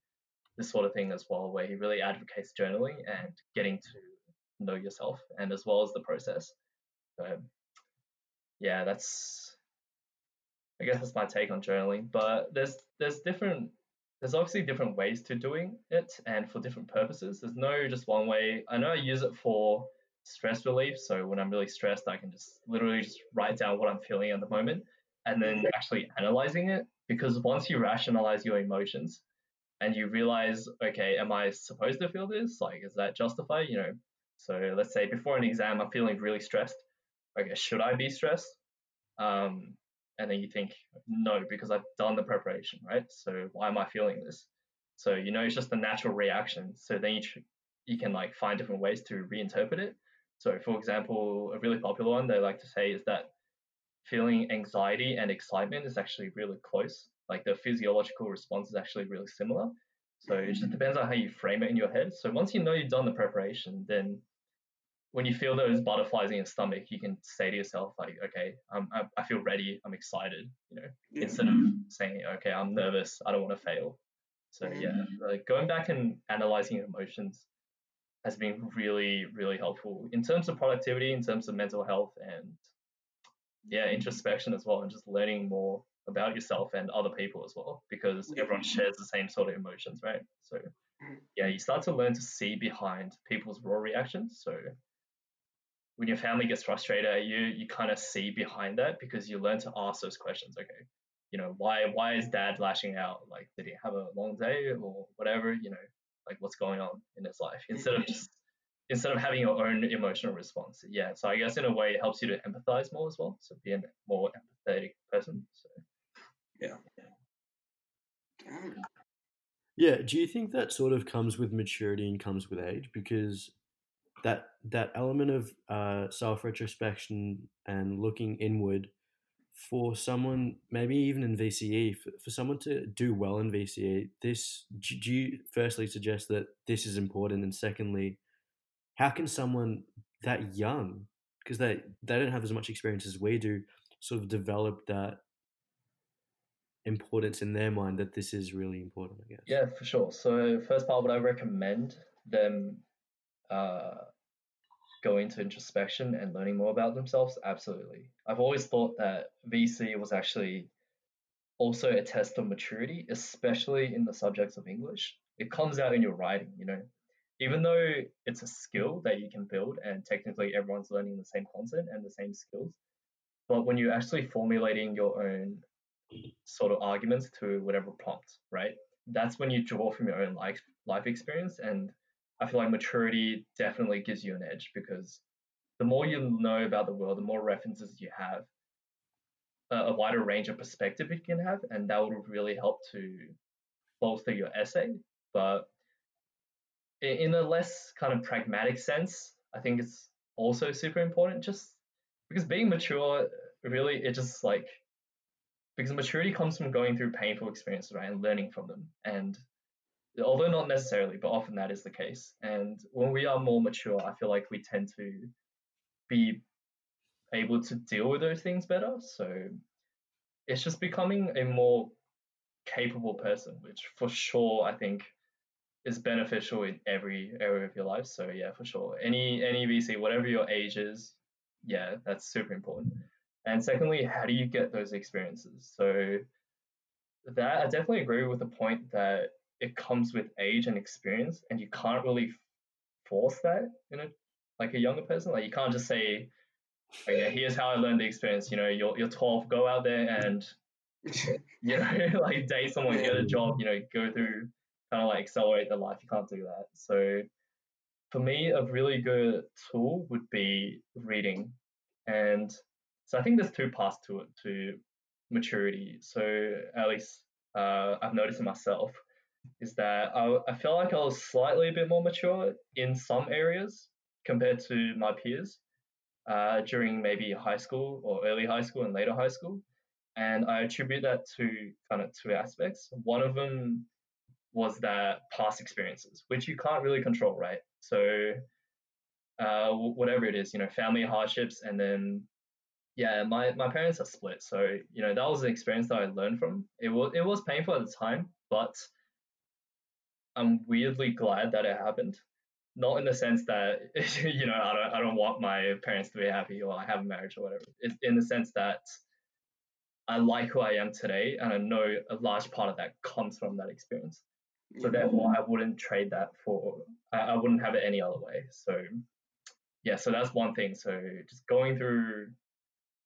this sort of thing as well, where he really advocates journaling and getting to know yourself and as well as the process. So yeah, that's I guess that's my take on journaling. But there's there's different there's obviously different ways to doing it and for different purposes. There's no just one way. I know I use it for stress relief. So when I'm really stressed, I can just literally just write down what I'm feeling at the moment and then actually analyzing it. Because once you rationalize your emotions and you realize, okay, am I supposed to feel this? Like, is that justified? You know, so let's say before an exam, I'm feeling really stressed. Okay, should I be stressed? Um, and then you think no because i've done the preparation right? So why am i feeling this? So you know it's just a natural reaction. So then you, tr- you can like find different ways to reinterpret it. So for example a really popular one they like to say is that feeling anxiety and excitement is actually really close. Like the physiological response is actually really similar. So it just mm-hmm. depends on how you frame it in your head. So once you know you've done the preparation then when you feel those butterflies in your stomach, you can say to yourself like, okay, um, I, I feel ready, I'm excited, you know, yeah. instead of saying, okay, I'm nervous, I don't want to fail. So yeah, mm-hmm. like going back and analyzing your emotions has been really, really helpful in terms of productivity, in terms of mental health, and yeah, introspection as well, and just learning more about yourself and other people as well, because everyone shares the same sort of emotions, right? So mm-hmm. yeah, you start to learn to see behind people's raw reactions. So when your family gets frustrated you, you kind of see behind that because you learn to ask those questions. Okay, you know, why why is dad lashing out? Like, did he have a long day or whatever? You know, like what's going on in his life instead of just instead of having your own emotional response. Yeah, so I guess in a way it helps you to empathize more as well. So be a more empathetic person. So yeah. Yeah. Do you think that sort of comes with maturity and comes with age? Because that that element of uh, self retrospection and looking inward for someone, maybe even in VCE, for, for someone to do well in VCE, this do you firstly suggest that this is important, and secondly, how can someone that young, because they they don't have as much experience as we do, sort of develop that importance in their mind that this is really important? I guess. Yeah, for sure. So first part, would I recommend them uh, go into introspection and learning more about themselves? Absolutely. I've always thought that VCE was actually also a test of maturity, especially in the subjects of English. It comes out in your writing, you know. Even though it's a skill that you can build and technically everyone's learning the same content and the same skills, but when you're actually formulating your own sort of arguments to whatever prompt, right? That's when you draw from your own life life experience and I feel like maturity definitely gives you an edge because the more you know about the world, the more references you have, a, wider range of perspective you can have, and that would really help to bolster your essay. But in a less kind of pragmatic sense, I think it's also super important just because being mature really it just like because maturity comes from going through painful experiences right and learning from them and although not necessarily, but often that is the case. And when we are more mature, I feel like we tend to be able to deal with those things better. So it's just becoming a more capable person, which for sure I think is beneficial in every area of your life. So yeah, for sure. Any any VCE, whatever your age is, yeah, that's super important. And secondly, how do you get those experiences? So that I definitely agree with the point that it comes with age and experience, and you can't really force that in a like a younger person. Like you can't just say, "Okay, here's how I learned the experience." You know, you're you're 12, go out there and *laughs* you know *laughs* like date someone, get a job. You know, go through kind of like accelerate their life. You can't do that. So for me, a really good tool would be reading. And so I think there's two parts to it to maturity. So at least uh, I've noticed in myself is that I, I felt like I was slightly a bit more mature in some areas compared to my peers uh, during maybe high school or early high school and later high school. And I attribute that to kind of two aspects. One of them was that past experiences, which you can't really control, right? So, uh, whatever it is, you know, family hardships, and then, yeah, my, my parents are split. So, you know, that was an experience that I learned from. It was, it was painful at the time, but I'm weirdly glad that it happened. Not in the sense that, *laughs* you know, I don't, I don't want my parents to be happy or I have a marriage or whatever. It's in the sense that I like who I am today, and I know a large part of that comes from that experience. So therefore, I wouldn't trade that for. I, I wouldn't have it any other way. So yeah, so that's one thing. So just going through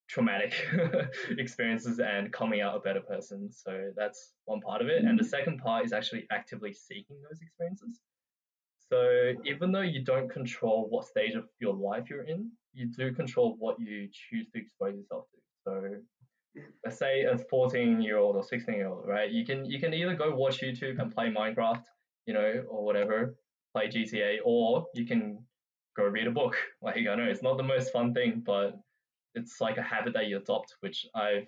traumatic *laughs* experiences and coming out a better person. So that's one part of it. And the mm. second part is actually actively seeking those experiences. So even though you don't control what stage of your life you're in, you do control what you choose to expose yourself to. So mm. let's say a 14 year old or 16 year old, right? You can you can either go watch YouTube and play Minecraft, you know, or whatever, play GTA, or you can go read a book. *laughs* Like I know it's not the most fun thing, but it's like a habit that you adopt, which I've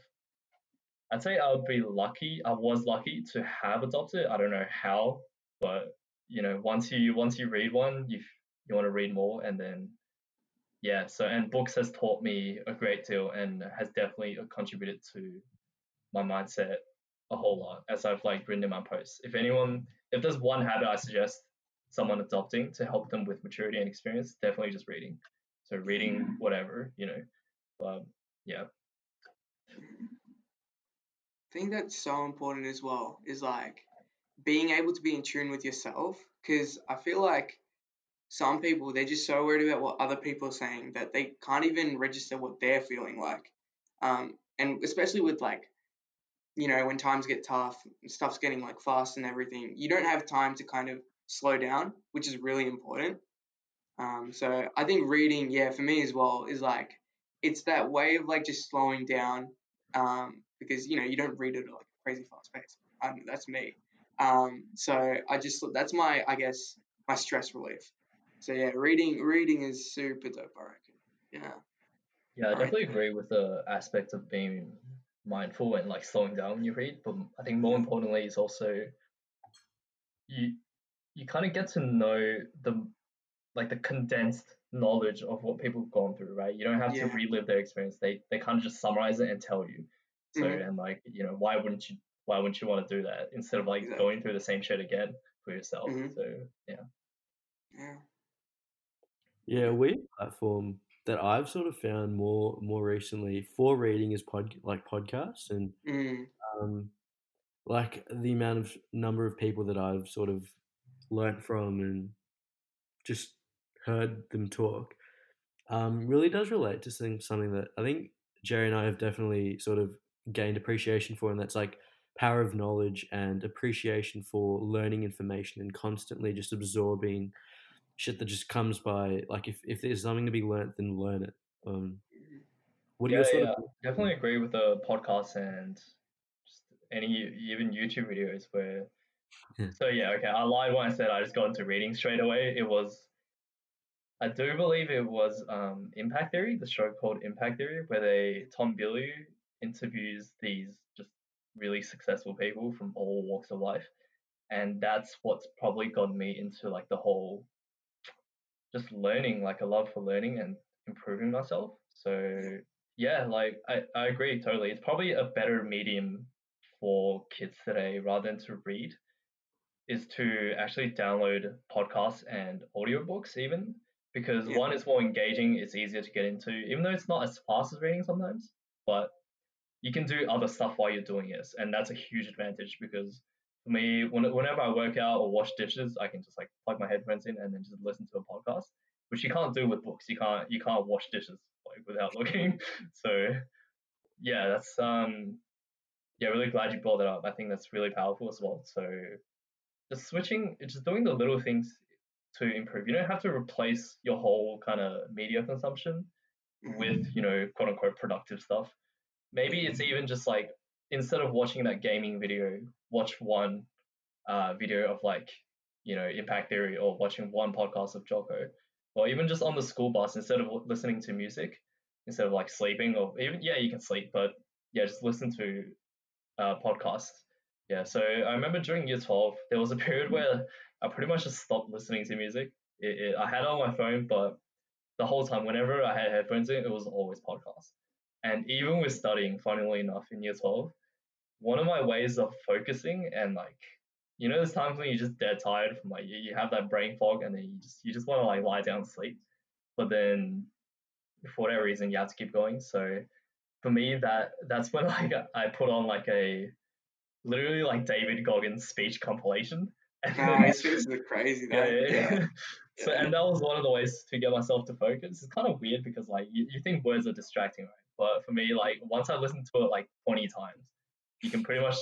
I'd say I would be lucky. I was lucky to have adopted. I don't know how, but you know, once you once you read one, you you want to read more, and then yeah so and books has taught me a great deal and has definitely uh, contributed to my mindset a whole lot as i've like written in my posts if anyone if there's one habit i suggest someone adopting to help them with maturity and experience definitely just reading so reading mm-hmm. whatever you know but yeah I think that's so important as well is like being able to be in tune with yourself because I feel like some people they're just so worried about what other people are saying that they can't even register what they're feeling like. Um, and especially with like, you know, when times get tough, stuff's getting like fast and everything, you don't have time to kind of slow down, which is really important. Um, so I think reading, yeah, for me as well, is like it's that way of like just slowing down um, because you know you don't read it at like a crazy fast pace. Um, that's me. Um, so I just that's my I guess my stress relief. So yeah, reading reading is super dope. I reckon. Yeah. Yeah, I definitely agree with the aspect of being mindful and like slowing down when you read. But I think more importantly is also you you kind of get to know the like the condensed knowledge of what people have gone through, right? You don't have yeah. to relive their experience. They they kind of just summarize it and tell you. So mm-hmm. and like you know why wouldn't you why wouldn't you want to do that instead of like exactly. going through the same shit again for yourself? Mm-hmm. So yeah. Yeah. Yeah, we platform that I've sort of found more more recently for reading is pod like podcasts and mm. um, like the amount of number of people that I've sort of learnt from and just heard them talk um, really does relate to something that I think Jerry and I have definitely sort of gained appreciation for, and that's like power of knowledge and appreciation for learning information and constantly just absorbing shit that just comes by. Like if, if there's something to be learnt, then learn it. Um, what do yeah, you yeah. Of... definitely agree with the podcast and just any even YouTube videos where. So yeah, okay. I lied when I said I just got into reading straight away. It was, I do believe it was um, Impact Theory, the show called Impact Theory, where they Tom Bilyeu interviews these just really successful people from all walks of life, and that's what's probably gotten me into like the whole just learning, like a love for learning and improving myself. So yeah, like I, I agree totally. It's probably a better medium for kids today rather than to read is to actually download podcasts and audiobooks even because yeah. one is more engaging, it's easier to get into, even though it's not as fast as reading sometimes, but you can do other stuff while you're doing it. And that's a huge advantage because for me, whenever I work out or wash dishes, I can just like plug my headphones in and then just listen to a podcast, which you can't do with books. You can't you can't wash dishes like without *laughs* looking. So yeah, that's um yeah, really glad you brought that up. I think that's really powerful as well. So just switching, just doing the little things to improve. You don't have to replace your whole kind of media consumption with, you know, quote unquote productive stuff. Maybe it's even just like instead of watching that gaming video, watch one uh, video of like, you know, Impact Theory or watching one podcast of Jocko. Or even just on the school bus, instead of listening to music, instead of like sleeping or even, yeah, you can sleep, but yeah, just listen to uh, podcasts. Yeah, so I remember during year 12, there was a *laughs* period where I pretty much just stopped listening to music. It, it, I had it on my phone, but the whole time, whenever I had headphones in, it was always podcasts. And even with studying, funnily enough, in year 12, one of my ways of focusing and like, you know, there's times when you're just dead tired from like, you, you have that brain fog and then you just, you just want to like lie down and sleep. But then for whatever reason, you have to keep going. So for me, that that's when *laughs* like I put on like a literally like David Goggins speech compilation. *laughs* Then- are crazy though. yeah, yeah, *laughs* yeah. So and that was one of the ways to get myself to focus. It's kind of weird because like you, you think words are distracting, right? But for me, like once I listen to it like 20 times, you can pretty much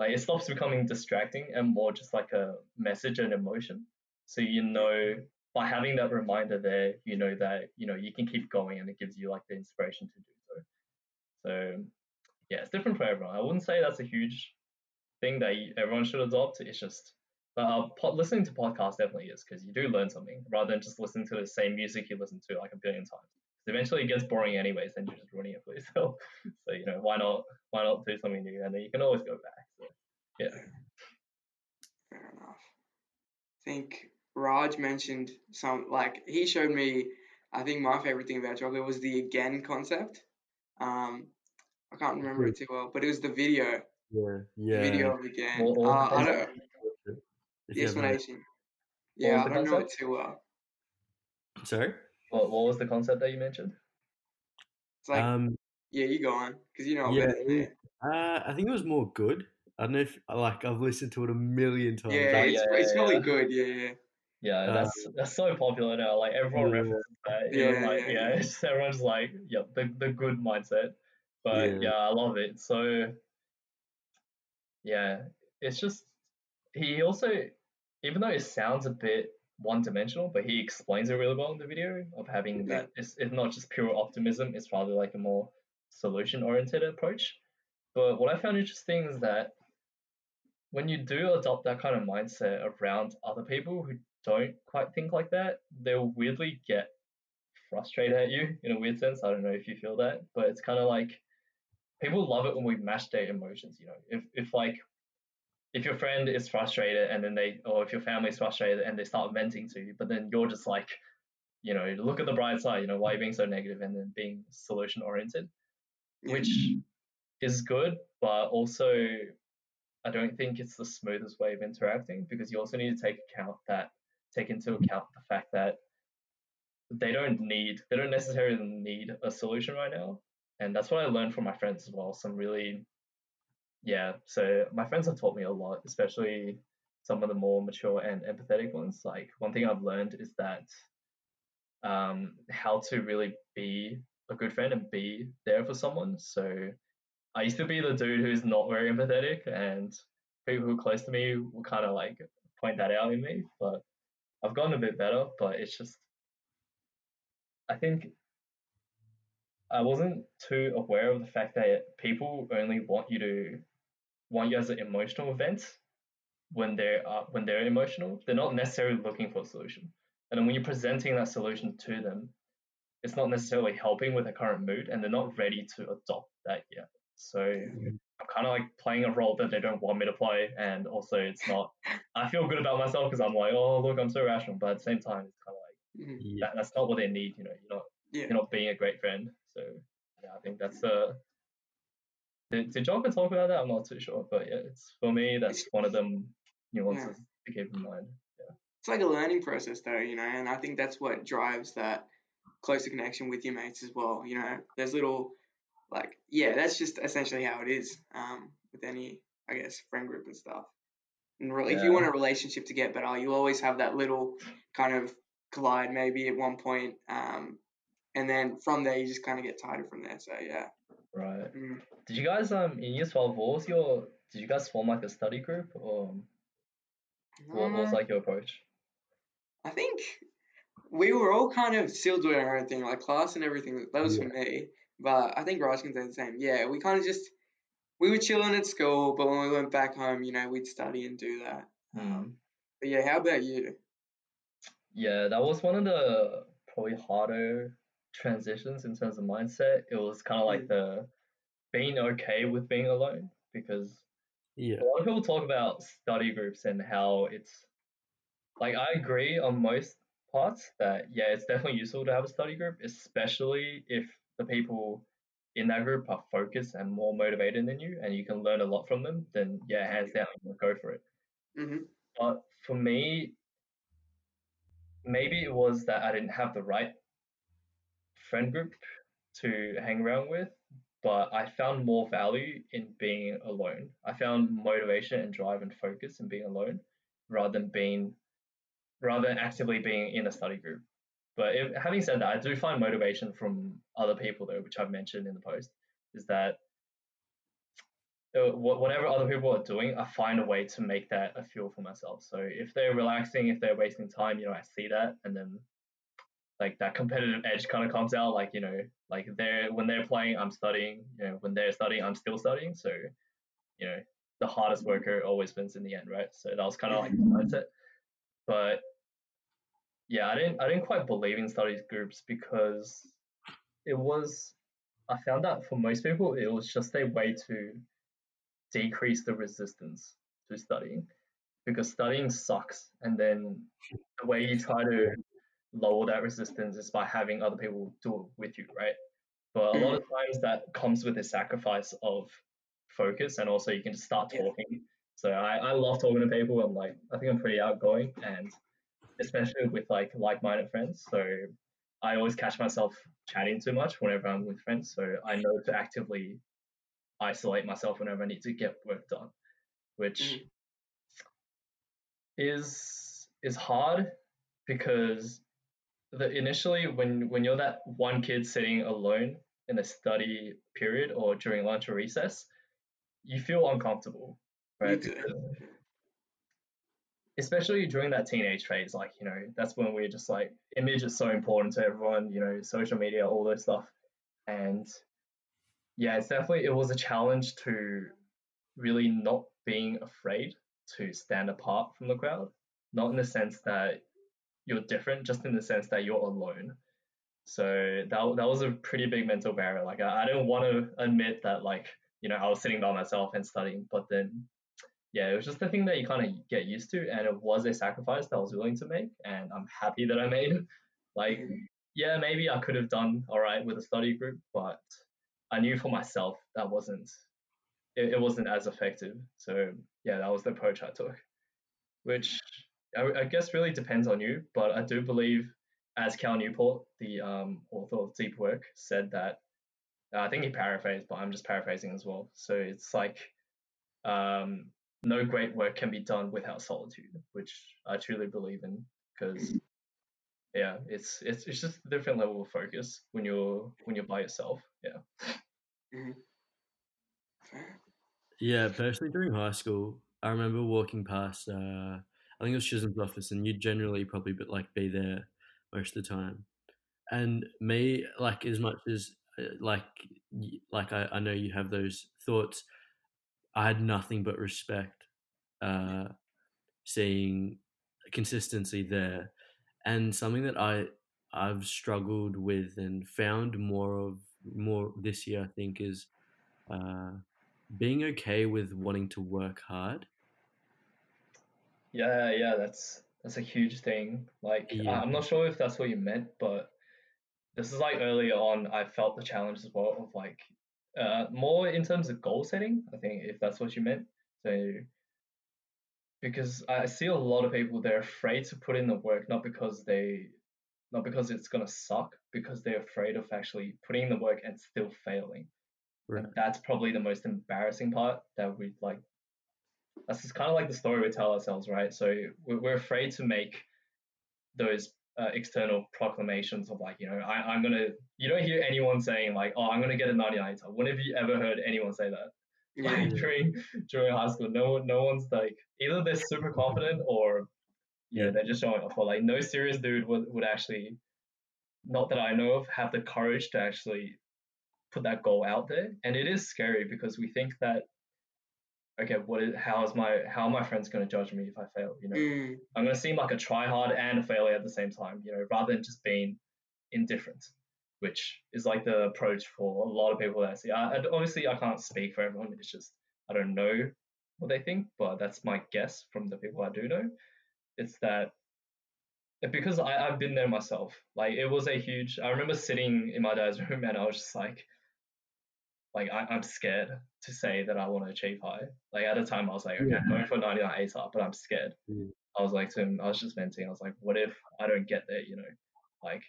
like it stops becoming distracting and more just like a message and emotion. So you know by having that reminder there, you know that you know you can keep going and it gives you like the inspiration to do so. So yeah, it's different for everyone. I wouldn't say that's a huge thing that everyone should adopt. It's just uh, pod, listening to podcasts definitely is because you do learn something rather than just listening to the same music you listen to like a billion times. 'Cause Eventually, it gets boring anyways, and you're just ruining it for yourself. *laughs* So you know, why not? Why not do something new, and then you can always go back. So, yeah. Fair enough. I think Raj mentioned some like he showed me. I think my favorite thing about Jocko was the again concept. Um, I can't remember it too well, but it was the video, Yeah, the yeah. video of again. What- what uh, I don't If the you explanation. Yeah, I don't know it concept? too well. Sorry. What, what was the concept that you mentioned? It's like um. yeah, you go on because you know it Yeah. better than me. it- Uh, I think it was more good. I don't know if like I've listened to it a million times. Yeah, Oh, it's, yeah, it's yeah, probably yeah. good. Yeah, yeah. Yeah, Uh, that's that's so popular now. Like everyone Yeah. references that. Yeah, Even like yeah, yeah, yeah. it's just everyone's like, yeah, the the good mindset. But Yeah. yeah, I love it. So yeah, it's just he also even though it sounds a bit one dimensional, but he explains it really well in the video of having Yeah. that it's, it's not just pure optimism, it's rather like a more solution oriented approach. But what I found interesting is that when you do adopt that kind of mindset around other people who don't quite think like that, they'll weirdly get frustrated at you in a weird sense. I don't know if you feel that, but it's kind of like people love it when we mash their emotions. You know, if if like if your friend is frustrated and then they or if your family is frustrated and they start venting to you, but then you're just like, you know, look at the bright side. You know, why are you being so negative and then being solution oriented, which is good, but also I don't think it's the smoothest way of interacting because you also need to take account that take into account the fact that they don't need they don't necessarily need a solution right now. And that's what I learned from my friends as well. Some really yeah, so my friends have taught me a lot, especially some of the more mature and empathetic ones. Like one thing I've learned is that um, how to really be a good friend and be there for someone. So I used to be the dude who's not very empathetic, and people who are close to me will kind of like point that out in me. But I've gotten a bit better, but it's just I think I wasn't too aware of the fact that people only want you to want you as an emotional event when they're uh, when they're emotional. They're not necessarily looking for a solution. And then when you're presenting that solution to them, it's not necessarily helping with their current mood, and they're not ready to adopt that yet. So I'm kind of like playing a role that they don't want me to play, and also it's not. I feel good about myself because I'm like, oh look, I'm so rational, but at the same time, it's kind of like Mhm. Yeah. that, that's not what they need. You know, you're not Yeah. you're not being a great friend. So yeah, I think that's uh. Did, did talk about that? I'm not too sure, but yeah, it's for me that's one of them nuances to keep in mind. It's like a learning process, though, you know, and I think that's what drives that closer connection with your mates as well. You know, there's little, like, yeah, that's just essentially how it is um, with any, I guess, friend group and stuff. And really, if you want a relationship to get better, you'll always have that little kind of collide maybe at one point, um, and then from there you just kind of get tighter from there. So yeah, Right. mm. Did you guys um in year twelve what was your did you guys form like a study group or What was Uh, like your approach? I think we were all kind of still doing our own thing, like class and everything. That was for me. But I think Raj can say the same. Yeah, we kind of just we were chilling at school, but when we went back home, you know, we'd study and do that. Um, But yeah, how about you? Yeah, that was one of the probably harder transitions in terms of mindset. It was kind of like Mm. the being okay with being alone because Yeah. a lot of people talk about study groups and how it's like I agree on most parts that yeah, it's definitely useful to have a study group, especially if the people in that group are focused and more motivated than you and you can learn a lot from them, then yeah, hands down, go for it. hmm But for me, maybe it was that I didn't have the right friend group to hang around with, but I found more value in being alone. I found motivation and drive and focus in being alone rather than being rather than actively being in a study group. But if, having said that, I do find motivation from other people though, which I've mentioned in the post, is that uh, whatever other people are doing, I find a way to make that a fuel for myself. So if they're relaxing, if they're wasting time, you know, I see that, and then like that competitive edge kind of comes out. Like you know, like they're when they're playing, I'm studying. You know, when they're studying, I'm still studying. So you know, the hardest worker always wins in the end, right? So that was kind of like the mm-hmm. mindset. But yeah, I didn't I didn't quite believe in study groups because it was I found that for most people it was just a way to decrease the resistance to studying because studying sucks and then the way you try to lower that resistance is by having other people do it with you right? But a lot of times that comes with a sacrifice of focus and also you can just start Yeah. talking. So I, I love talking to people. I'm like i think i'm pretty outgoing and especially with like like-minded friends. So i always catch myself chatting too much whenever i'm with friends. So i know to actively isolate myself whenever I need to get work done, which Mhm. is is hard because the initially when when you're that one kid sitting alone in a study period or during lunch or recess, you feel uncomfortable, right? Especially during that teenage phase, like you know, that's when we're just like image is so important to everyone, you know, social media, all this stuff, and yeah, it's definitely it was a challenge to really not being afraid to stand apart from the crowd, not in the sense that you're different, just in the sense that you're alone. So that that was a pretty big mental barrier. Like I, I didn't want to admit that like you know I was sitting by myself and studying, but then yeah, it was just the thing that you kind of get used to, and it was a sacrifice that I was willing to make, and I'm happy that I made. it. Like Mhm. yeah, maybe I could have done all right with a study group, but I knew for myself that wasn't it, it wasn't as effective. So yeah, that was the approach I took, which I, I guess really depends on you. But I do believe, as Cal Newport, the um, author of Deep Work, said that I think he paraphrased, but I'm just paraphrasing as well. So it's like um, no great work can be done without solitude, which I truly believe in because yeah, it's it's it's just a different level of focus when you're when you're by yourself. Yeah. Fair. Yeah, personally during high school, I remember walking past. Uh, I think it was Chisholm's office, and you'd generally probably but like be there most of the time. And me, like as much as uh, like like I, I know you have those thoughts, I had nothing but respect, uh, seeing consistency there, and something that I I've struggled with and found more of more this year. I think is. Uh, being okay with wanting to work hard. Yeah, yeah, that's that's a huge thing. Like, Yeah. I'm not sure if that's what you meant, but this is like earlier on, I felt the challenge as well of like uh, more in terms of goal setting. I think if that's what you meant. So, because I see a lot of people they're afraid to put in the work, not because they, not because it's gonna suck, because they're afraid of actually putting in the work and still failing. Right. And that's probably the most embarrassing part that we like that's just kind of like the story we tell ourselves, right? So we're, afraid to make those uh, external proclamations of like, you know, I, I'm gonna. You don't hear anyone saying like, oh, I'm gonna get a 99 time. When have you ever heard anyone say that? *laughs* Yeah. Like *laughs* during during high school, no one no one's like either they're super confident or yeah, Yeah. they're just showing off. Or like no serious dude would, would actually not that I know of have the courage to actually put that goal out there. And it is scary because we think that okay, what is how is my how are my friends gonna judge me if I fail? You know, Mm, I'm gonna seem like a tryhard and a failure at the same time, you know, rather than just being indifferent, which is like the approach for a lot of people that I see. I, I- obviously I can't speak for everyone. It's just I don't know what they think, but that's my guess from the people I do know. It's that because I, I've been there myself. Like it was a huge. I remember sitting in my dad's *laughs* room and I was just like, like I, I'm scared to say that I want to achieve high. Like at the time I was like, okay, I'm going for 99 ATAR, but I'm scared. Mm. I was like to him, I was just venting. I was like, what if I don't get there? You know, like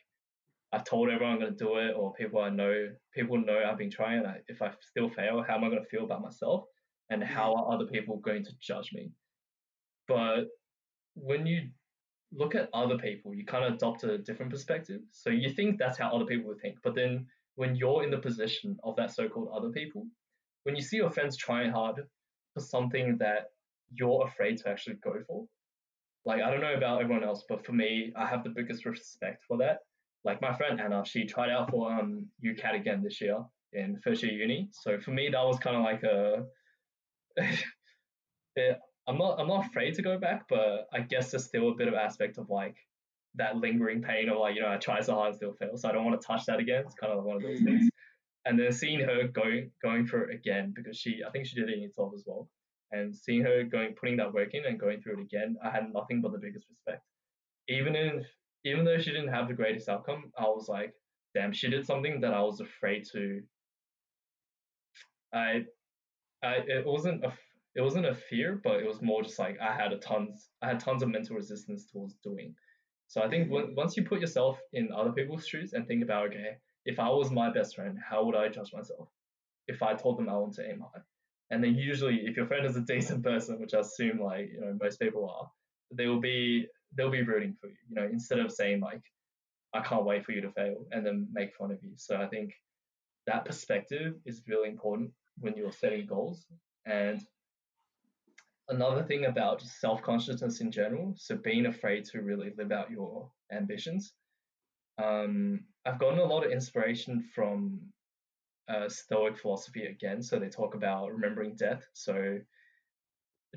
I've told everyone I'm gonna do it, or people I know, people know I've been trying. I, if I still fail, how am I gonna feel about myself, and how are other people going to judge me? But when you look at other people, you kind of adopt a different perspective. So you think that's how other people would think, but then when you're in the position of that so-called other people, when you see your friends trying hard for something that you're afraid to actually go for, like I don't know about everyone else, but for me, I have the biggest respect for that. Like my friend Anna, she tried out for um UCAT again this year in first year uni. So for me, that was kind of like a. yeah, *laughs* I'm not I'm not afraid to go back, but I guess there's still a bit of aspect of like that lingering pain of like you know I try so hard and still fail, so I don't want to touch that again. It's kind of one of those things. And then seeing her going going through it again because she I think she did it in itself as well, and seeing her going putting that work in and going through it again, I had nothing but the biggest respect. Even if even though she didn't have the greatest outcome, I was like, damn, she did something that I was afraid to. I, I it wasn't a it wasn't a fear, but it was more just like I had a tons I had tons of mental resistance towards doing. So I think mm-hmm. when, once you put yourself in other people's shoes and think about okay, if I was my best friend, how would I judge myself? If I told them I want to aim high, and then usually if your friend is a decent person, which I assume like you know most people are, they will be they'll be rooting for you. You know, instead of saying like I can't wait for you to fail and then make fun of you. So I think that perspective is really important when you're setting goals. And another thing about self consciousness in general, so being afraid to really live out your ambitions. Um, I've gotten a lot of inspiration from uh, Stoic philosophy again. So they talk about remembering death. So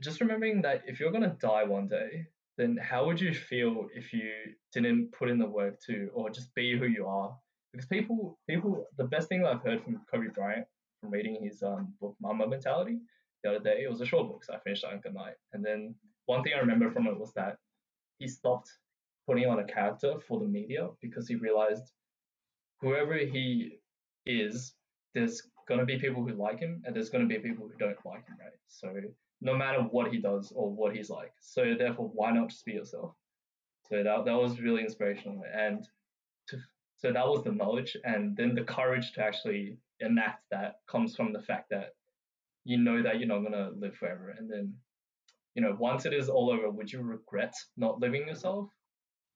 just remembering that if you're going to die one day, then how would you feel if you didn't put in the work to, or just be who you are? Because people, people, the best thing that I've heard from Kobe Bryant from reading his um, book Mamba Mentality the other day, it was a short book, so I finished it good night. And then one thing I remember from it was that he stopped putting on a character for the media because he realized whoever he is, there's gonna be people who like him and there's gonna be people who don't like him, right? So no matter what he does or what he's like. So therefore, why not just be yourself? So that that was really inspirational, and to, so that was the knowledge, and then the courage to actually enact that comes from the fact that you know that you're not gonna live forever, and then you know once it is all over, would you regret not living yourself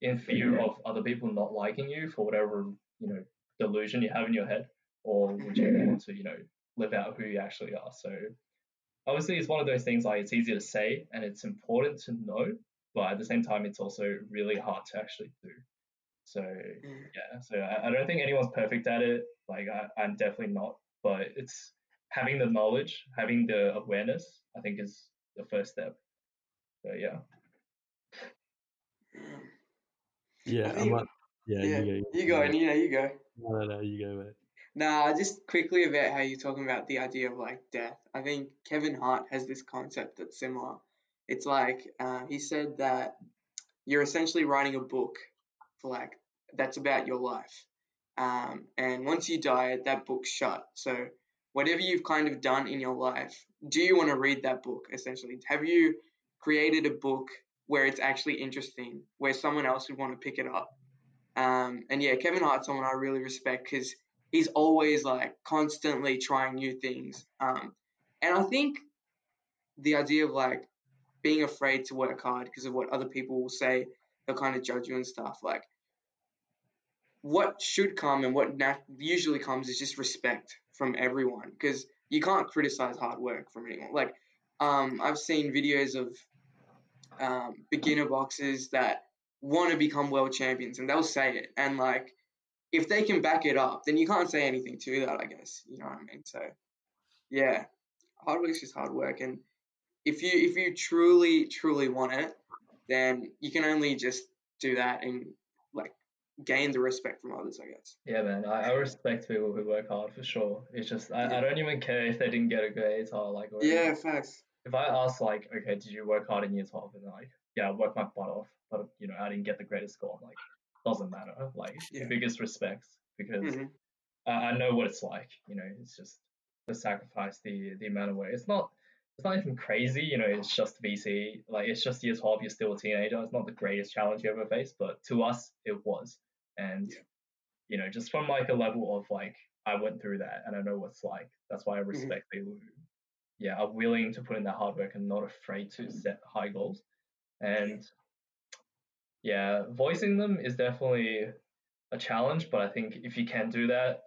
in fear of other people not liking you for whatever you know delusion you have in your head, or would you want to you know live out who you actually are? So obviously it's one of those things like it's easy to say and it's important to know but at the same time it's also really hard to actually do so Mm. yeah so i, I don't think anyone's perfect at it like I, i'm definitely not but it's having the knowledge having the awareness i think is the first step so yeah Mm. Yeah, I think- might, yeah, yeah, you go. You go, and you know, you go. No, no, no, you go, mate. Nah, just quickly about how you're talking about the idea of like death. I think Kevin Hart has this concept that's similar. It's like uh, he said that you're essentially writing a book for like that's about your life, um, and once you die, that book's shut. So whatever you've kind of done in your life, do you want to read that book? Essentially, have you created a book where it's actually interesting, where someone else would want to pick it up? Um, and yeah, Kevin Hart's someone I really respect because he's always like constantly trying new things. Um, and I think the idea of like being afraid to work hard because of what other people will say, they'll kind of judge you and stuff. Like, what should come and what nat- usually comes is just respect from everyone. Because you can't criticize hard work from anyone. Like, um, I've seen videos of um, beginner boxers that want to become world champions, and they'll say it, and like, if they can back it up, then you can't say anything to that. I guess you know what I mean. So, yeah, hard work is just hard work, and if you if you truly truly want it, then you can only just do that and like gain the respect from others, I guess. Yeah, man, I, I respect people who work hard for sure. It's just I, I don't even care if they didn't get a grade or like or Yeah, facts. if I ask like, okay, did you work hard in year twelve? And like, yeah, I worked my butt off, but you know, I didn't get the greatest score. I'm like, doesn't matter. Like, Yeah. biggest respects because Mhm. I, I know what it's like. You know, it's just the sacrifice, the the amount of work. It's not it's not even crazy. You know, it's just VCE. Like, it's just year twelve. You're still a teenager. It's not the greatest challenge you ever faced, but to us, it was. And Yeah. you know, just from like a level of like, I went through that and I know what it's like. That's why I Mm-hmm. respect people who, yeah, are willing to put in that hard work and not afraid to set high goals. And yeah, voicing them is definitely a challenge, but I think if you can do that,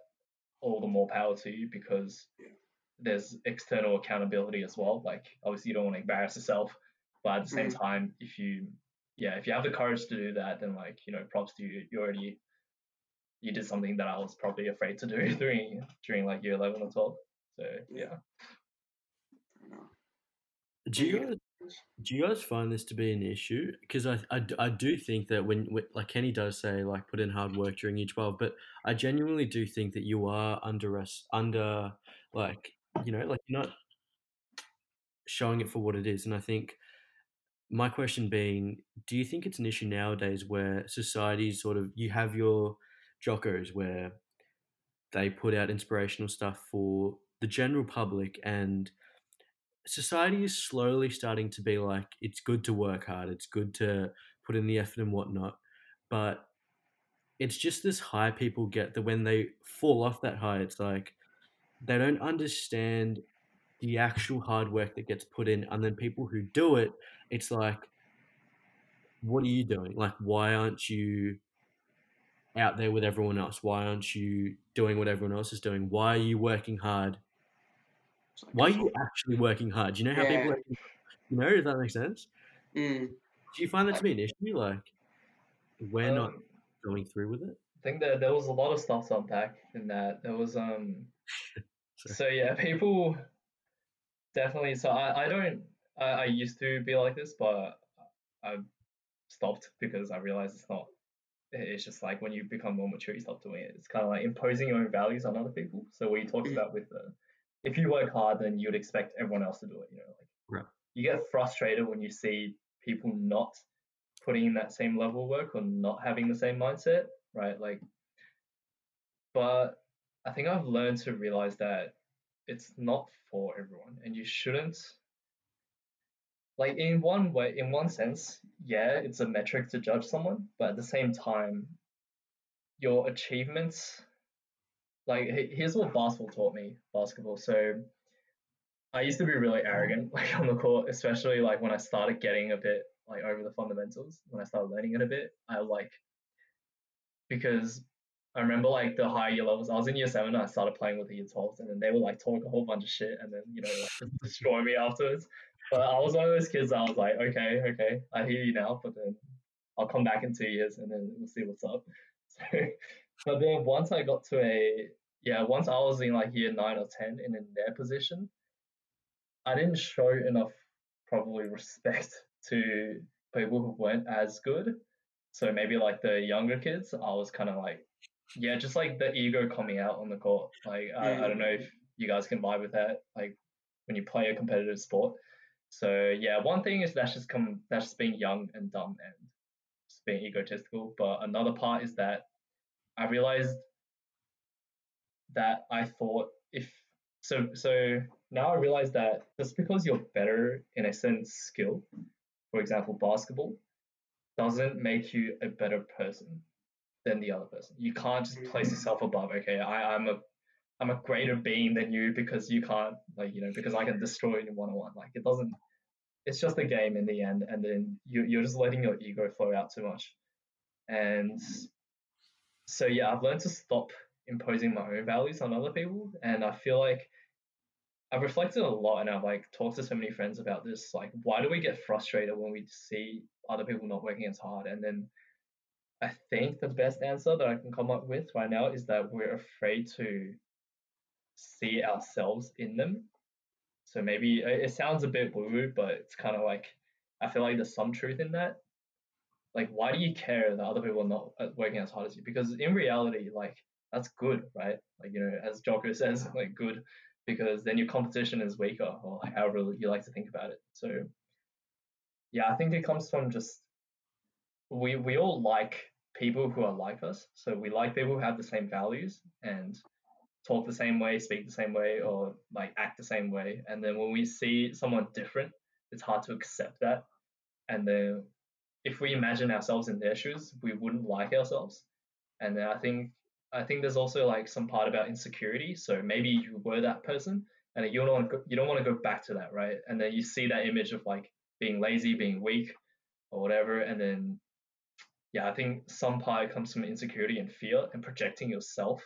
all the more power to you because Yeah. there's external accountability as well. Like obviously you don't want to embarrass yourself, but at the same Mhm. time, if you yeah, if you have the courage to do that, then like, you know, props to you. You already you did something that I was probably afraid to do *laughs* during during like year eleven or twelve. So yeah. I. Do you Yeah. guys, do you guys find this to be an issue? Because I I do think that when, when like Kenny does say like put in hard work during year twelve, but I genuinely do think that you are under us under like you know like you're not showing it for what it is, and I think my question being, do you think it's an issue nowadays where society sort of you have your Jockos where they put out inspirational stuff for the general public and society is slowly starting to be like it's good to work hard it's good to put in the effort and whatnot but it's just this high people get that when they fall off that high it's like they don't understand the actual hard work that gets put in and then people who do it it's like what are you doing? Like why aren't you out there with everyone else? Why aren't you doing what everyone else is doing? Why are you working hard like- why are you actually working hard? Do you know how people, are, you know, does that make sense? Mm, Do you find that to be an issue? Like, we're not Um, going through with it? I think that there was a lot of stuff to unpack in that. There was um *laughs* so yeah, people definitely so I, I don't I, I used to be like this, but I stopped because I realized it's not it's just like when you become more mature you stop doing it. It's kinda like imposing your own values on other people. So what you talked Mhm. about with the if you work hard then you'd expect everyone else to do it, you know, like Right. you get frustrated when you see people not putting in that same level of work or not having the same mindset, right? Like, but I think I've learned to realize that it's not for everyone, and you shouldn't. Like in one way, in one sense, yeah, it's a metric to judge someone, but at the same time, your achievements. Like here's what basketball taught me. Basketball. So I used to be really arrogant, *laughs* like on the court, especially like when I started getting a bit like over the fundamentals. When I started learning it a bit, I like because I remember like the higher year levels. I was in year seven, I started playing with the year twelves, and then they would like talk a whole bunch of shit, and then you know like *laughs* destroy me afterwards. But I was one of those kids I was like, okay, okay, I hear you now, but then I'll come back in two years, and then we'll see what's up. *laughs* So, but then once I got to a yeah, once I was in like year nine or ten and in their position, I didn't show enough probably respect *laughs* to people who weren't as good. So maybe like the younger kids, I was kind of like, yeah, just like the ego coming out on the court. Like I, I don't know mm. if you guys can vibe with that. Like when you play a competitive sport. So yeah, one thing is that's just come that's just being young and dumb and just being egotistical. But another part is that I realized that I thought if so so now I realize that just because you're better in a certain skill, for example basketball, doesn't make you a better person than the other person. You can't just place mm-hmm. yourself above, okay, I, I'm a I'm a greater being than you because you can't like, you know, because I can destroy you in one on one. Like it doesn't it's just a game in the end and then you you're just letting your ego flow out too much. And so yeah, I've learned to stop imposing my own values on other people and I feel like I've reflected a lot and I've like talked to so many friends about this. Like, why do we get frustrated when we see other people not working as hard? And then I think the best answer that I can come up with right now is that we're afraid to see ourselves in them. So maybe it sounds a bit woo woo, but it's kind of like I feel like there's some truth in that. Like, why do you care that other people are not uh, working as hard as you? Because in reality, like that's good, right? Like you know, as Jocko *laughs* says, like good, because then your competition is weaker, or however you like to think about it. So, yeah, I think it comes from just we we all like people who are like us. So we like people who have the same values and talk the same way, speak the same way, or like act the same way. And then when we see someone different, it's hard to accept that. And then if we imagine ourselves in their shoes, we wouldn't like ourselves. And then I think I think there's also like some part about insecurity. So maybe you were that person, and you don't want to go, you don't want to go back to that, right? And then you see that image of like being lazy, being weak, or whatever, and then yeah, I think some part comes from insecurity and fear and projecting yourself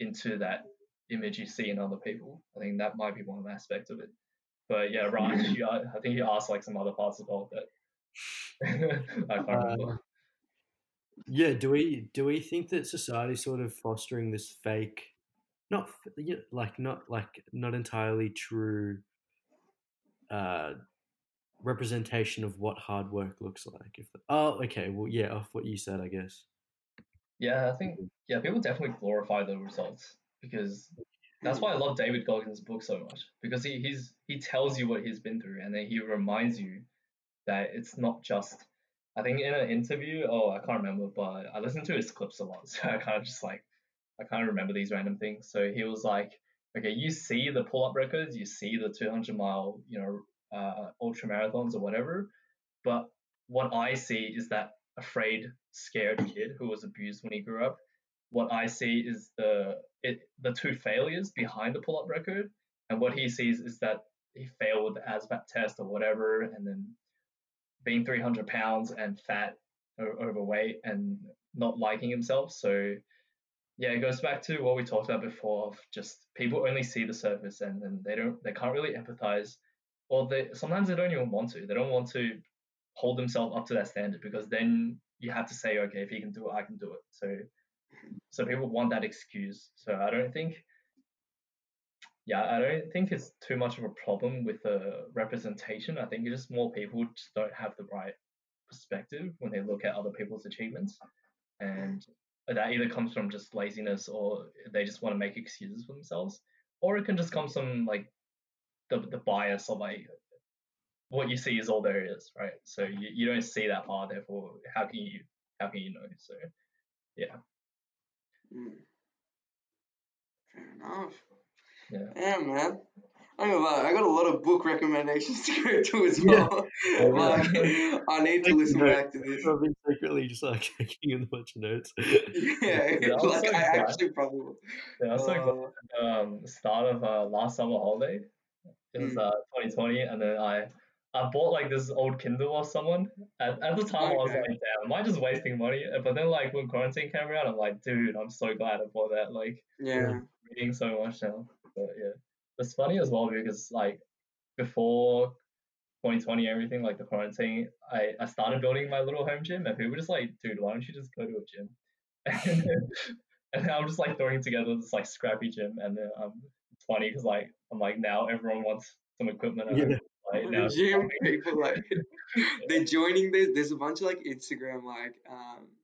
into that image you see in other people. I think that might be one aspect of it. But yeah, Raj, you, I think you asked like some other parts as well that *laughs* I can't uh. Yeah, do we do we think that society sort of fostering this fake, not like not like not entirely true, uh, representation of what hard work looks like? If the, oh, okay, well, yeah, off what you said, I guess. Yeah, I think yeah, people definitely glorify the results because that's why I love David Goggins' book so much because he he's he tells you what he's been through and then he reminds you that it's not just. I think in an interview, oh, I can't remember, but I listen to his clips a lot, *laughs* so I kind of just like I can't remember these random things. So he was like, okay, you see the pull-up records, you see the 200 mile, you know, uh, ultra marathons or whatever, but what I see is that afraid, scared kid who was abused when he grew up. What I see is the it, the two failures behind the pull-up record, and what he sees is that he failed the ASVAB test or whatever, and then being 300 pounds and fat or overweight and not liking himself. So yeah, it goes back to what we talked about before of just people only see the surface and then they don't they can't really empathize or they sometimes they don't even want to. They don't want to hold themselves up to that standard because then you have to say, okay, if he can do it, I can do it. So so people want that excuse. So I don't think yeah, I don't think it's too much of a problem with the representation. I think it's just more people just don't have the right perspective when they look at other people's achievements. And that either comes from just laziness or they just want to make excuses for themselves. Or it can just come from like the, the bias of like what you see is all there is, right? So you, you don't see that far, therefore how can you how can you know? So yeah. Mm. Fair enough. Yeah. Yeah, man. I know I got a lot of book recommendations *laughs* to go to as well. Yeah. like, I need to listen back to this. I've been secretly just like *laughs* taking in a bunch of notes. yeah, *laughs* yeah like so I actually probably. Yeah, I was uh, um, start of uh, last summer holiday. It was mm. uh, 2020, and then I I bought like this old Kindle or someone. At, at the time, okay. I was like, damn, am I just wasting money? But then, like, when quarantine came around, I'm like, dude, I'm so glad I bought that. Like, yeah, reading so much now. But yeah, it's funny as well because, like, before 2020, everything, like the quarantine, I, I started building my little home gym, and people were just like, dude, why don't you just go to a gym? and, *laughs* then, and I'm just like throwing together this like scrappy gym, and then um, it's funny because like I'm like now everyone wants some equipment. yeah. Right now, gym people like *laughs* they're joining this. There's a bunch of like Instagram like um what's it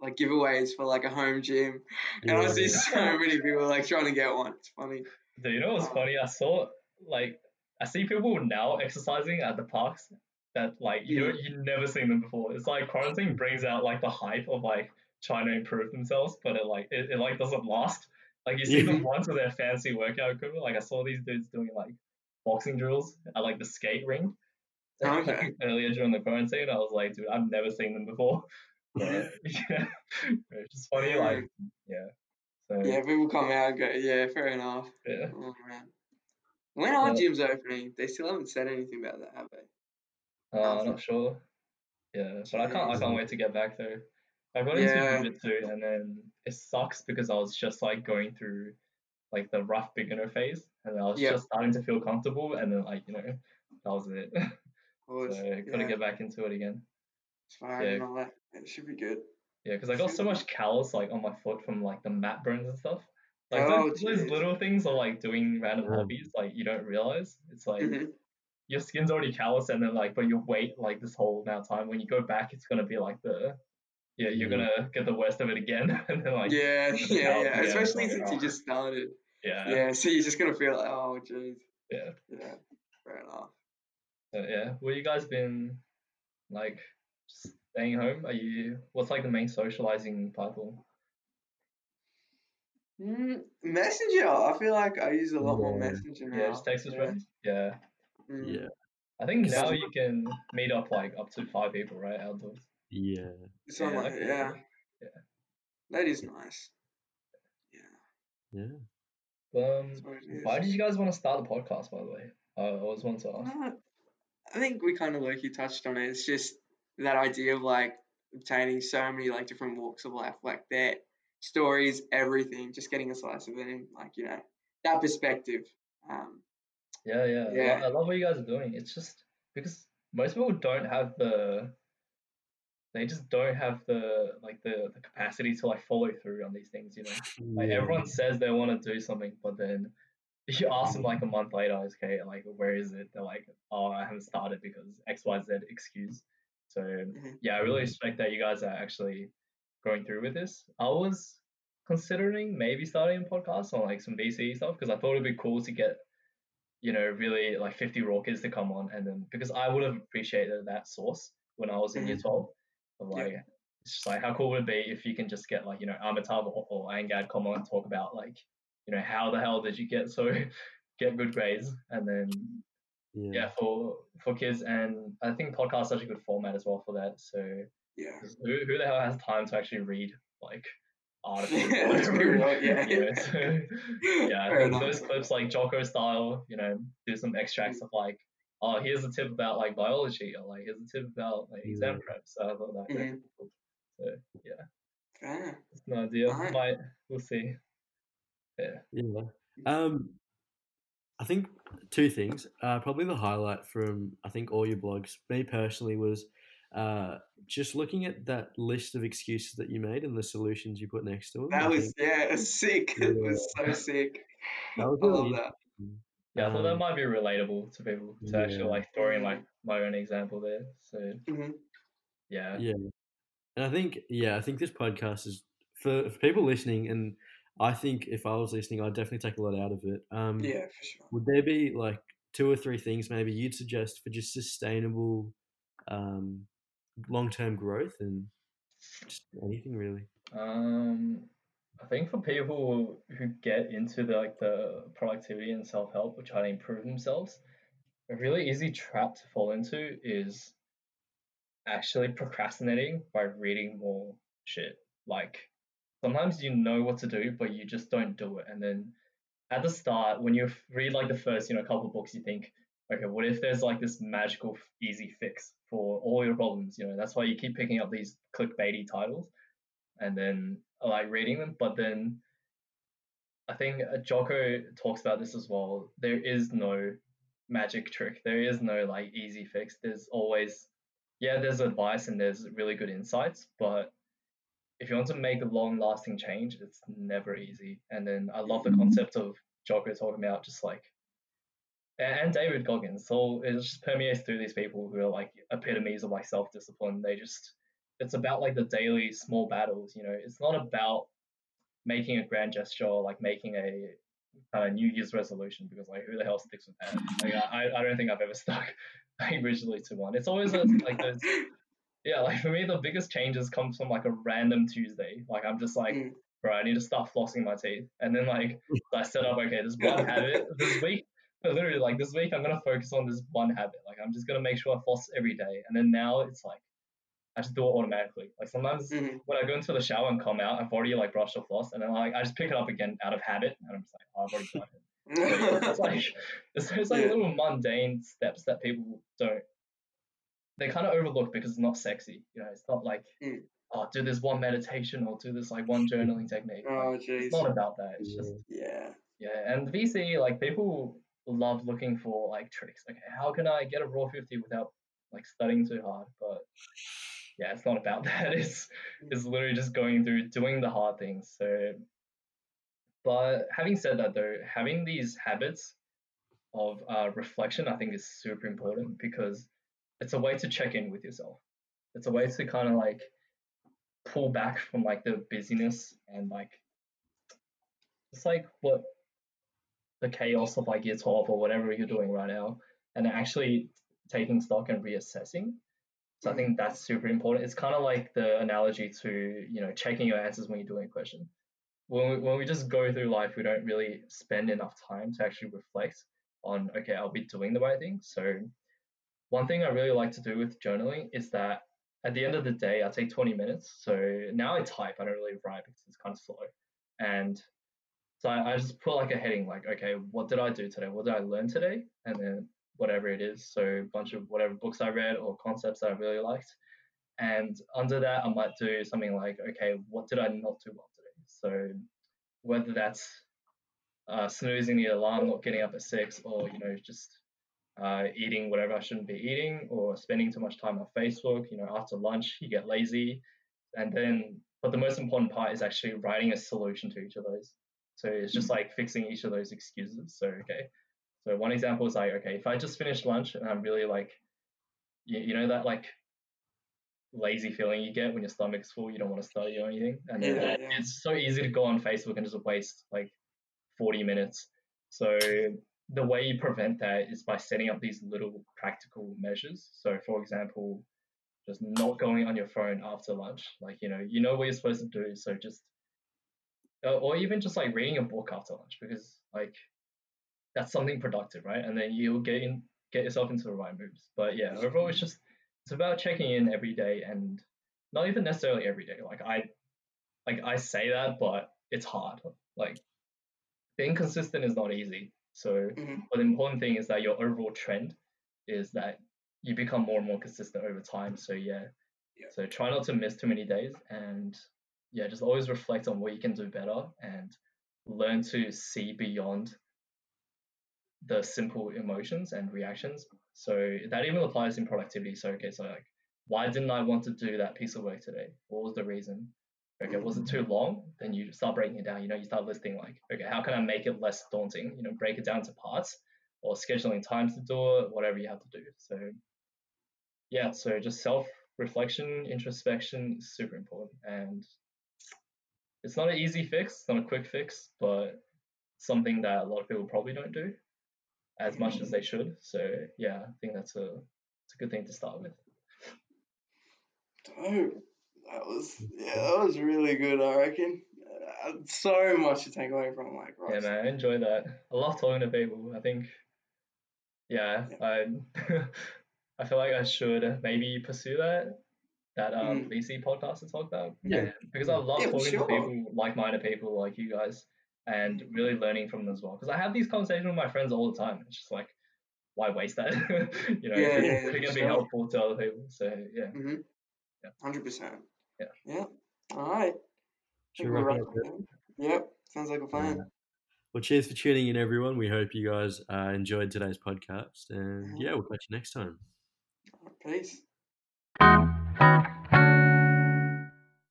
like giveaways for like a home gym, and yeah. I see so many people like trying to get one. It's funny. Do you know what's um, funny? I saw like I see people now exercising at the parks that like you yeah. you never seen them before. It's like quarantine brings out like the hype of like trying to improve themselves, but it like it, it like doesn't last. Like you see yeah. them *laughs* once with their fancy workout equipment. Like I saw these dudes doing like boxing drills at like the skate ring okay. earlier during the quarantine. I was like, dude, I've never seen them before. *laughs* Yeah, it's just funny. Like, yeah. So, yeah, people come out and go, yeah, fair enough. Yeah. Oh. When are gyms opening? They still haven't said anything about that, have they? Uh, I'm not sure. Yeah, but I can't. I can't wait to get back though. I got into yeah. jiu-jitsu and then it sucks because I was just like going through like the rough beginner phase, and I was Yep. just starting to feel comfortable, and then like you know that was it. *laughs* So course, gotta yeah, get back into it again. It's fine yeah. and all that. It should be good. Yeah, because I got so much callus like on my foot from like the mat burns and stuff. Like Oh, those, those little things are like doing random Yeah. hobbies, like you don't realize. It's like Mhm. your skin's already callous, and then like, but you wait like this whole amount of time. When you go back, it's gonna be like the yeah, you're Yeah. gonna get the worst of it again, *laughs* and then like Yeah, the yeah, yeah. again, Especially like, since you oh, just started. yeah, Yeah, so you're just gonna feel like, oh, jeez. yeah. Yeah, fair enough. So, yeah, well, you guys been like just staying home? Are you? What's like the main socializing platform? Mm, Messenger. I feel like I use a lot more Messenger now. Yeah, just text with Yeah. friends. Yeah, Mm. Yeah, I think now you can meet up like up to five people, right, outdoors. yeah, So I'm Yeah, like, okay. yeah. Yeah. That is nice. Yeah. yeah. Um, that's what it why did you guys want to start a podcast, by the way? I always wanted to ask. Uh, I think we kind of low key touched on it. It's just that idea of like obtaining so many like different walks of life, like their stories, everything, just getting a slice of it and like, you know, that perspective. Um, Yeah, yeah, I Yeah. I love what you guys are doing. It's just because most people don't have the, they just don't have the like the, the capacity to like follow through on these things. You know, like everyone says they want to do something, but then *laughs* you ask them like a month later, okay, like where is it? They're like, oh, I haven't started because X, Y, Z excuse. So Mhm. yeah, I really respect that you guys are actually going through with this. I was considering maybe starting a podcast on like some VCE stuff because I thought it'd be cool to get, you know, really like 50 raw kids to come on and then because I would have appreciated that source when I was in year Mhm. 12. Of Yeah. like, it's just like how cool would it be if you can just get like, you know, Amitabh or, or Angad come on and talk about like, you know, how the hell did you get so *laughs* get good grades and then yeah, yeah for for kids and I think podcast is such a good format as well for that. So yeah who, who the hell has time to actually read like articles? *laughs* or Yeah, let's be whatever? real, yeah. So, yeah, I Fair think enough. those clips like Jocko style, you know, do some extracts of like, oh, here's a tip about like biology, or like here's a tip about like exam Yeah. prep. So I thought that. that Mhm. cool. So yeah, Fair. it's no idea. Right. Might we'll see. Yeah. Yeah. Um, I think two things. Uh, probably the highlight from I think all your blogs, me personally, was uh, just looking at that list of excuses that you made and the solutions you put next to them. That I was think yeah, it was sick. *laughs* It was so sick. that was I love that. Yeah, I thought that Um, might be relatable to people to actually like throw in Mhm. like my own example there. So hmm yeah, Yeah, and I think yeah, I think this podcast is for, for people listening, and I think if I was listening, I'd definitely take a lot out of it. Um, Yeah, for sure. Would there be like two or three things maybe you'd suggest for just sustainable, um, long term growth and just anything really? Um, I think for people who get into the, like the productivity and self help, or try to improve themselves, a really easy trap to fall into is actually procrastinating by reading more shit. Like sometimes you know what to do, but you just don't do it. And then at the start, when you read like the first, you know, couple books, you think, okay, what if there's like this magical easy fix for all your problems? You know, that's why you keep picking up these clickbaity titles and then like reading them. But then I think uh, Jocko talks about this as well. There is no magic trick. There is no like easy fix. There's always, yeah, there's advice and there's really good insights, but if you want to make a long lasting change, it's never easy. And then I love the mm-hmm. concept of Jocko talking about just like, and David Goggins. So it just permeates through these people who are like epitomes of like self discipline. They just, it's about like the daily small battles, you know, it's not about making a grand gesture or like making a kind of New Year's resolution because like who the hell sticks with that? Like I, I don't think I've ever *laughs* stuck like originally to one. It's always like those yeah, like for me the biggest changes come from like a random Tuesday. Like I'm just like, Mm. bro, I need to start flossing my teeth. And then like *laughs* I set up, okay, this one habit *laughs* this week. But literally like this week I'm gonna focus on this one habit. Like I'm just gonna make sure I floss every day. And then now it's like I just do it automatically. Like sometimes Mhm. when I go into the shower and come out, I've already like brushed off floss and then like I just pick it up again out of habit and I'm just like, oh, I've already done it. So it's like *laughs* it's those like Yeah. little mundane steps that people don't they kind of overlook because it's not sexy. You know, it's not like Mm. oh do this one meditation or do this like one journaling technique. oh Like, jeez. it's not about that. It's just Yeah. Yeah, and VCE like people love looking for like tricks. Okay, how can I get a raw fifty without like studying too hard? But yeah, it's not about *laughs* that. It's it's literally just going through doing the hard things. So, but having said that though, having these habits of uh, reflection, I think is super important because it's a way to check in with yourself. It's a way to kind of like pull back from like the busyness and like it's like what the chaos of like year 12 or whatever you're doing right now and actually taking stock and reassessing. So i think that's super important. It's kind of like the analogy to you know checking your answers when you're doing a question. When we, when we just go through life we don't really spend enough time to actually reflect on okay i'll be doing the right thing? So one thing i really like to do with journaling is that at the end of the day i take 20 minutes so now i type i don't really write because it's kind of slow and so I, I just put like a heading like, okay, what did I do today? What did I learn today? And then whatever it is. So a bunch of whatever books I read or concepts that I really liked. And under that, I might do something like, okay, what did I not do well today? So whether that's uh, snoozing the alarm, not getting up at six, or you know just uh, eating whatever I shouldn't be eating, or spending too much time on Facebook. You know, after lunch you get lazy, and then but the most important part is actually writing a solution to each of those. So it's just like fixing each of those excuses. So, okay. So one example is like, okay, if I just finished lunch and I'm really like, you, you know, that like lazy feeling you get when your stomach's full, you don't want to study or anything. And then Yeah, yeah. it's so easy to go on Facebook and just waste like 40 minutes. So the way you prevent that is by setting up these little practical measures. So for example, just not going on your phone after lunch. Like, you know, you know what you're supposed to do. So just or even just like reading a book after lunch because like that's something productive, right? And then you'll get in, get yourself into the right moves. But yeah, overall, it's just it's about checking in every day and not even necessarily every day. Like I, like I say that, but it's hard. Like being consistent is not easy. So, Mhm. but the important thing is that your overall trend is that you become more and more consistent over time. So yeah, Yeah. so try not to miss too many days and yeah, just always reflect on what you can do better and learn to see beyond the simple emotions and reactions. So that even applies in productivity. So okay, so like why didn't I want to do that piece of work today? What was the reason? Okay, was it too long? Then you start breaking it down. You know, you start listing like, okay, how can I make it less daunting? You know, break it down to parts or scheduling times to do it, whatever you have to do. So yeah, so just self reflection, introspection is super important. And it's not an easy fix, it's not a quick fix, but something that a lot of people probably don't do as much as they should. So yeah, I think that's a it's a good thing to start with. Dope. That was yeah, that was really good. I reckon. Uh, so much to take away from like Yeah, man, I enjoy that. I love talking to people. I think, yeah, I *laughs* I feel like I should maybe pursue that that um VCE podcast to talk about. Yeah. because I love Yeah, talking sure. to people, like-minded people like you guys, and really learning from them as well. Because I have these conversations with my friends all the time. It's just like, why waste that? *laughs* you know, Yeah, if yeah, it's for going to be helpful to other people. So yeah, Mhm. Yeah. Hundred percent. Yeah. Yeah. All right. Should we wrap it? Yep. Sounds like a plan. Well, cheers for tuning in, everyone. We hope you guys uh, enjoyed today's podcast. And yeah, we'll catch you next time. Peace.